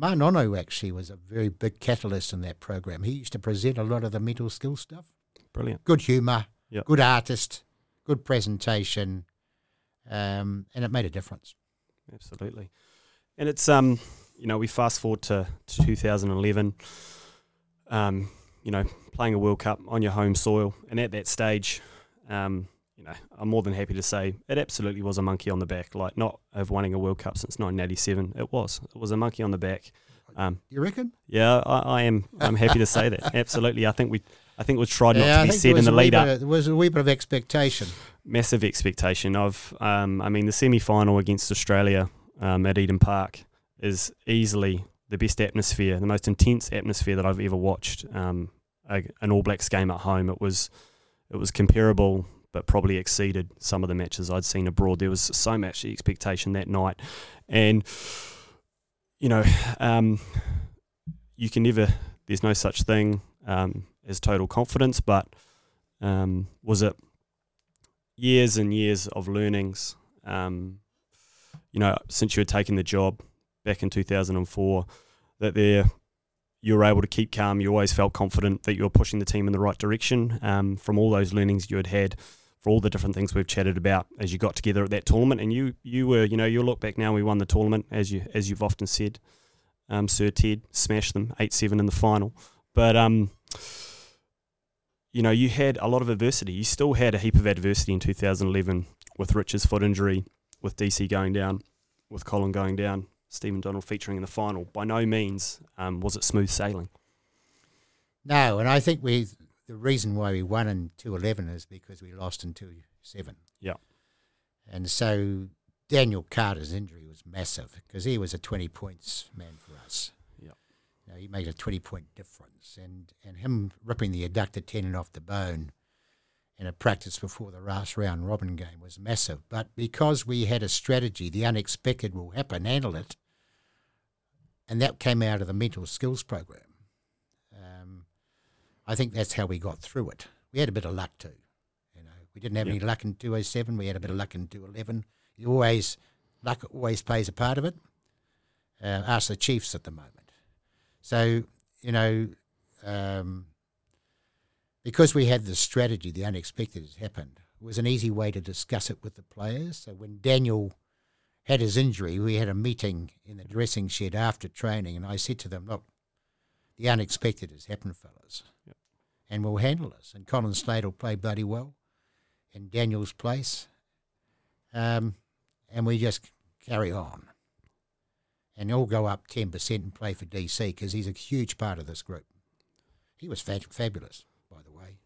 Manono actually was a very big catalyst in that program. He used to present a lot of the mental skills stuff. Brilliant. Good humour, Yep. good artist, good presentation, um, and it made a difference. Absolutely. And it's um, you know, we fast forward to, to 2011. Um, you know, playing a World Cup on your home soil, and at that stage, um, you know, I'm more than happy to say it absolutely was a monkey on the back. Like not of winning a World Cup since 1987. It was. It was a monkey on the back. Um, You reckon? yeah, I, I am. I'm happy to say that. Absolutely. I think we. I think it was tried not yeah, to I be said in the lead up. of- there was a wee bit of expectation. massive expectation of um, I mean the semi final against Australia um, at Eden Park is easily the best atmosphere, the most intense atmosphere that I've ever watched. Um, a, an All Blacks game at home. It was it was comparable, but probably exceeded some of the matches I'd seen abroad. There was so much expectation that night, and you know, um, you can never. There's no such thing um, as total confidence, but um, was it years and years of learnings. Um, you know, since you had taken the job back in 2004, that there you were able to keep calm. You always felt confident that you were pushing the team in the right direction um, from all those learnings you had had for all the different things we've chatted about as you got together at that tournament. And you, you were, you know, you look back now. We won the tournament as you as you've often said. Um, Sir Ted smashed them eight seven in the final, but um, you know, you had a lot of adversity. You still had a heap of adversity in 2011 with Rich's foot injury, with DC going down, with Colin going down, Stephen Donald featuring in the final. By no means um, was it smooth sailing. No, and I think we the reason why we won in two eleven is because we lost in two seven. Yeah. And so Daniel Carter's injury was massive because he was a twenty points man for us. Know, he made a twenty point difference, and and him ripping the adductor tendon off the bone in a practice before the last round robin game was massive. But because we had a strategy, the unexpected will happen, handle it, and that came out of the mental skills program. Um, I think that's how we got through it. We had a bit of luck too. You know, we didn't have Yeah. any luck in 207. We had a bit of luck in 211. You always luck always plays a part of it. Uh, ask the Chiefs at the moment. So you know, um, because we had the strategy, the unexpected has happened. It was an easy way to discuss it with the players. So when Daniel had his injury, we had a meeting in the dressing shed after training, and I said to them, "Look, the unexpected has happened, fellas, Yep. and we'll handle this." And Colin Slade will play bloody well in Daniel's place, um, and we just carry on. And he'll go up ten percent and play for DC because he's a huge part of this group. He was fa- fabulous, by the way.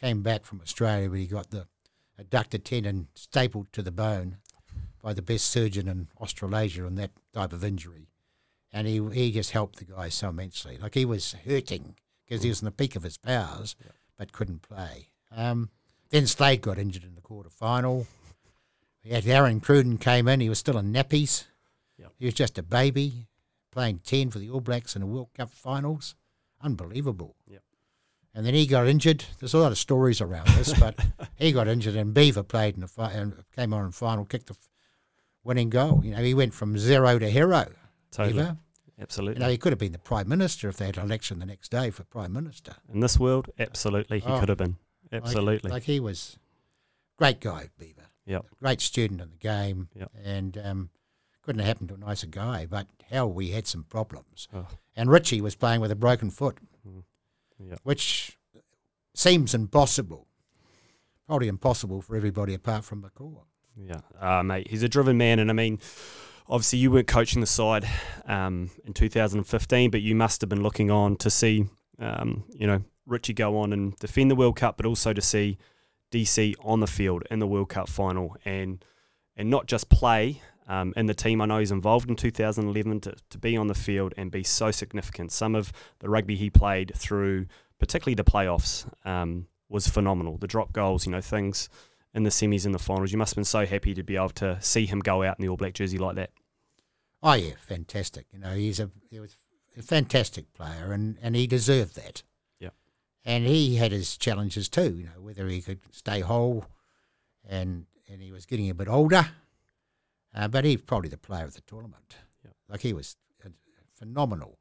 Came back from Australia, where he got the adductor tendon stapled to the bone by the best surgeon in Australasia on that type of injury. And he, he just helped the guy so immensely. Like he was hurting because he was in the peak of his powers, but couldn't play. Um, then Slade got injured in the quarter final. Aaron Cruden came in. He was still in nappies. Yep. He was just a baby playing 10 for the All Blacks in the World Cup finals. Unbelievable. Yep. And then he got injured. There's a lot of stories around this, but he got injured and Beaver played in the fi- and came on in final, kicked the f- winning goal. You know, he went from zero to hero. Totally. Beaver. Absolutely. You know, he could have been the prime minister if they had an election the next day for prime minister. In this world, absolutely, he Oh. could have been. Like- Absolutely. Like, he was great guy, Beaver. Yep. Great student in the game. Yep. And um, couldn't have happened to a nicer guy. But hell, we had some problems. Oh. And Richie was playing with a broken foot, Yep. which seems impossible. Probably impossible for everybody apart from McCaw. Yeah, uh, mate, he's a driven man, and I mean, obviously you weren't coaching the side um, in 2015, but you must have been looking on to see, um, you know, Richie go on and defend the World Cup, but also to see DC on the field in the World Cup final, and and not just play um, in the team. I know he's involved in 2011 to, to be on the field and be so significant. Some of the rugby he played through, particularly the playoffs, um, was phenomenal. The drop goals, you know, things in the semis and the finals. You must have been so happy to be able to see him go out in the All Black jersey like that. Oh yeah, fantastic. You know, he's a he was a fantastic player, and, and he deserved that. Yep. And he had his challenges too. You know, whether he could stay whole, and and he was getting a bit older, uh, but he's probably the player of the tournament. Yep. Like he was uh, phenomenal,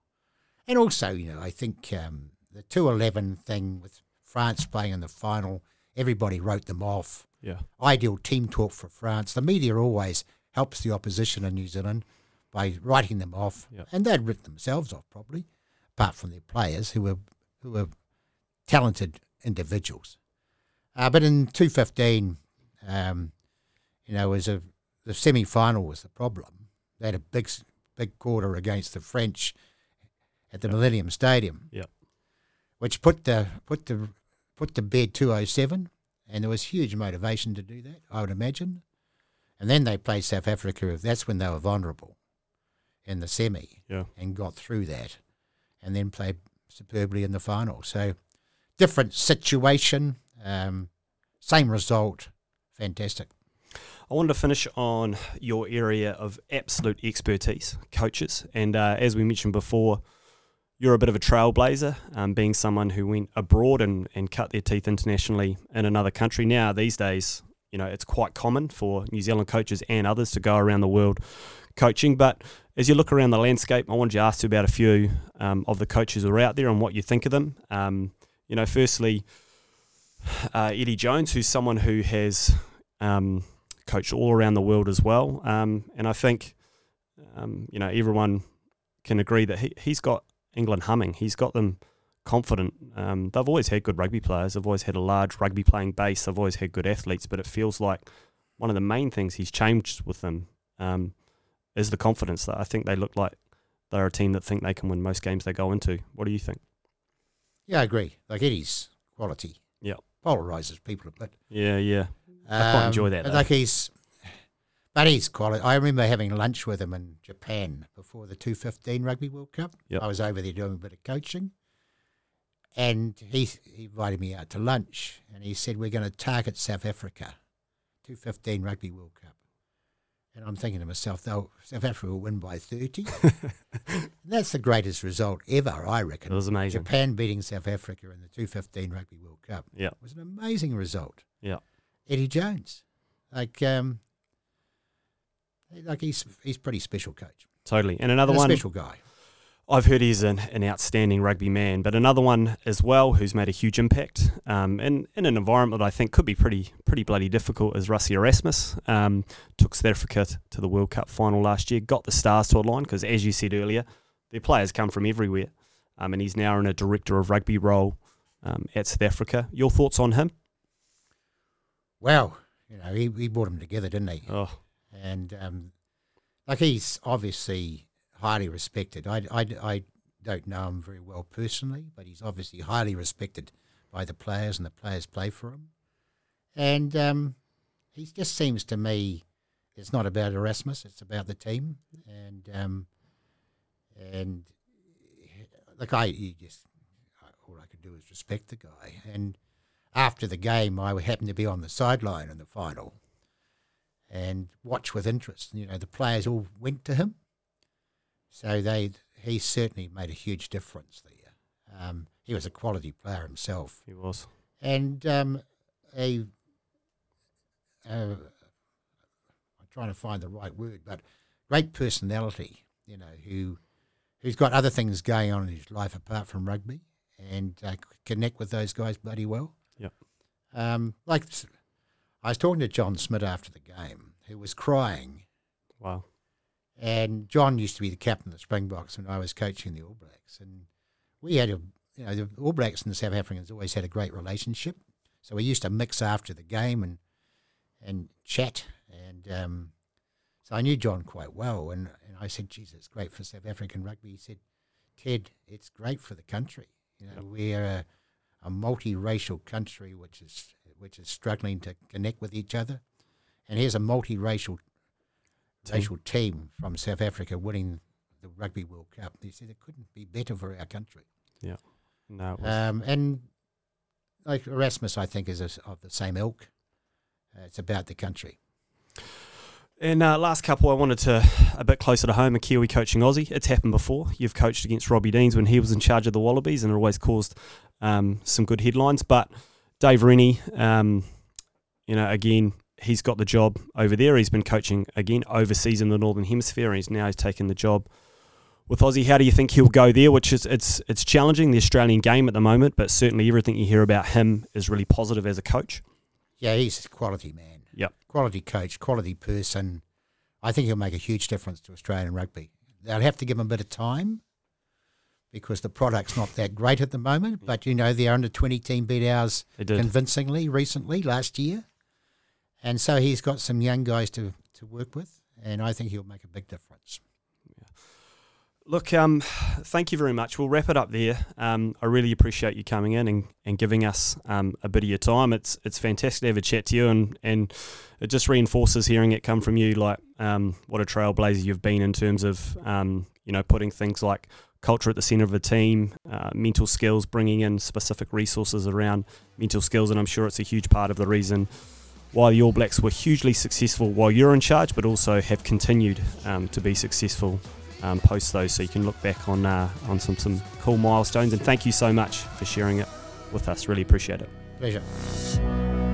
and also you know I think um, the two eleven thing with France playing in the final, everybody wrote them off Yeah. ideal team talk for France. The media always helps the opposition in New Zealand by writing them off, Yep. and they'd written themselves off probably, apart from their players who were who were talented individuals. Uh, but in two fifteen, um, you know, was a the semi final was the problem. They had a big big quarter against the French at the Millennium Stadium, Yep. which put the put the put to bed two oh seven and there was huge motivation to do that, I would imagine. And then they played South Africa. That's when they were vulnerable in the semi Yeah. and got through that, and then played superbly in the final. So different situation, um, same result, fantastic. I wanted to finish on your area of absolute expertise, coaches. And uh, as we mentioned before, you're a bit of a trailblazer, um, being someone who went abroad and, and cut their teeth internationally in another country. Now, these days, you know, it's quite common for New Zealand coaches and others to go around the world coaching. But as you look around the landscape, I wanted to ask you about a few um, of the coaches who are out there and what you think of them. Um, you know, firstly, uh, Eddie Jones, who's someone who has um, coached all around the world as well. Um, and I think, um, you know, everyone can agree that he, he's got England humming. He's got them confident. Um, they've always had good rugby players. They've always had a large rugby playing base. They've always had good athletes. But it feels like one of the main things he's changed with them um, is the confidence. That I think they look like they're a team that think they can win most games they go into. What do you think? Yeah, I agree. Like Eddie's quality. Yep. Polarizes people a bit. Yeah, yeah. I quite um, enjoy that, but though. Like he's, but he's quality. I remember having lunch with him in Japan before the 215 Rugby World Cup. Yep. I was over there doing a bit of coaching, and he, he invited me out to lunch, and he said we're going to target South Africa, 215 Rugby World Cup. And I'm thinking to myself, they'll, South Africa will win by 30. and that's the greatest result ever, I reckon. It was amazing. Japan beating South Africa in the 215 Rugby World Cup Yeah, was an amazing result. yeah. Eddie Jones, like um, like he's he's pretty special coach, Totally. And another And one special guy. I've heard he's an, an outstanding rugby man, but another one as well who's made a huge impact um, in, in an environment that I think could be pretty pretty bloody difficult is Rassie Erasmus. Um, took South Africa to the World Cup final last year, got the stars to align because, as you said earlier, their players come from everywhere, um, and he's now in a director of rugby role um, at South Africa. Your thoughts on him? Well, you know, he, he brought them together, didn't he? Oh, And um, like he's obviously highly respected. I, I, I don't know him very well personally, but he's obviously highly respected by the players, and the players play for him. And um, he just seems to me, it's not about Erasmus; it's about the team. And um, and like I, you just all I could do is respect the guy. And after the game, I happened to be on the sideline in the final and watch with interest. You know, the players all went to him, so they he certainly made a huge difference there. Um, he was a quality player himself, he was. and um, a uh, I'm trying to find the right word, but great personality. You know, who who's got other things going on in his life apart from rugby, and uh, connect with those guys bloody well. Yep. Um, like I was talking to John Smit after the game, who was crying, Wow. and John used to be the captain of the Springboks when I was coaching the All Blacks, and we had a you know the All Blacks and the South Africans always had a great relationship, so we used to mix after the game and and chat, and um, so I knew John quite well, and, and I said, "Jesus, it's great for South African rugby." He said, "Ted, it's great for the country. You know, we're a, a multiracial country which is which is struggling to connect with each other, and here's a multiracial racial team from South Africa winning the Rugby World Cup. He said it couldn't be better for our country. Yeah. No. Um, and like Erasmus, I think is a, of the same ilk. Uh, it's about the country. And uh, last couple, I wanted to a bit closer to home. A Kiwi coaching Aussie. It's happened before. You've coached against Robbie Deans when he was in charge of the Wallabies, and it always caused um, some good headlines. But Dave Rennie, um, you know, again, he's got the job over there. He's been coaching again overseas in the Northern Hemisphere, and he's now he's taken the job with Aussie. How do you think he'll go there? Which is it's it's challenging the Australian game at the moment, but certainly everything you hear about him is really positive as a coach. Yeah, he's a quality man. Yep. Quality coach, quality person. I think he'll make a huge difference to Australian rugby. They'll have to give him a bit of time because the product's not that great at the moment. But, you know, their under 20 team beat ours convincingly recently, last year. And so he's got some young guys to, to work with, and I think he'll make a big difference. Look, um, thank you very much. We'll wrap it up there. Um, I really appreciate you coming in and, and giving us um, a bit of your time. It's it's fantastic to have a chat to you, and, and it just reinforces hearing it come from you, like um, what a trailblazer you've been in terms of um, you know putting things like culture at the centre of a team, uh, mental skills, bringing in specific resources around mental skills, and I'm sure it's a huge part of the reason why the All Blacks were hugely successful while you're in charge, but also have continued um, to be successful um, post those, so you can look back on uh, on some some cool milestones. And thank you so much for sharing it with us. Really appreciate it. Pleasure.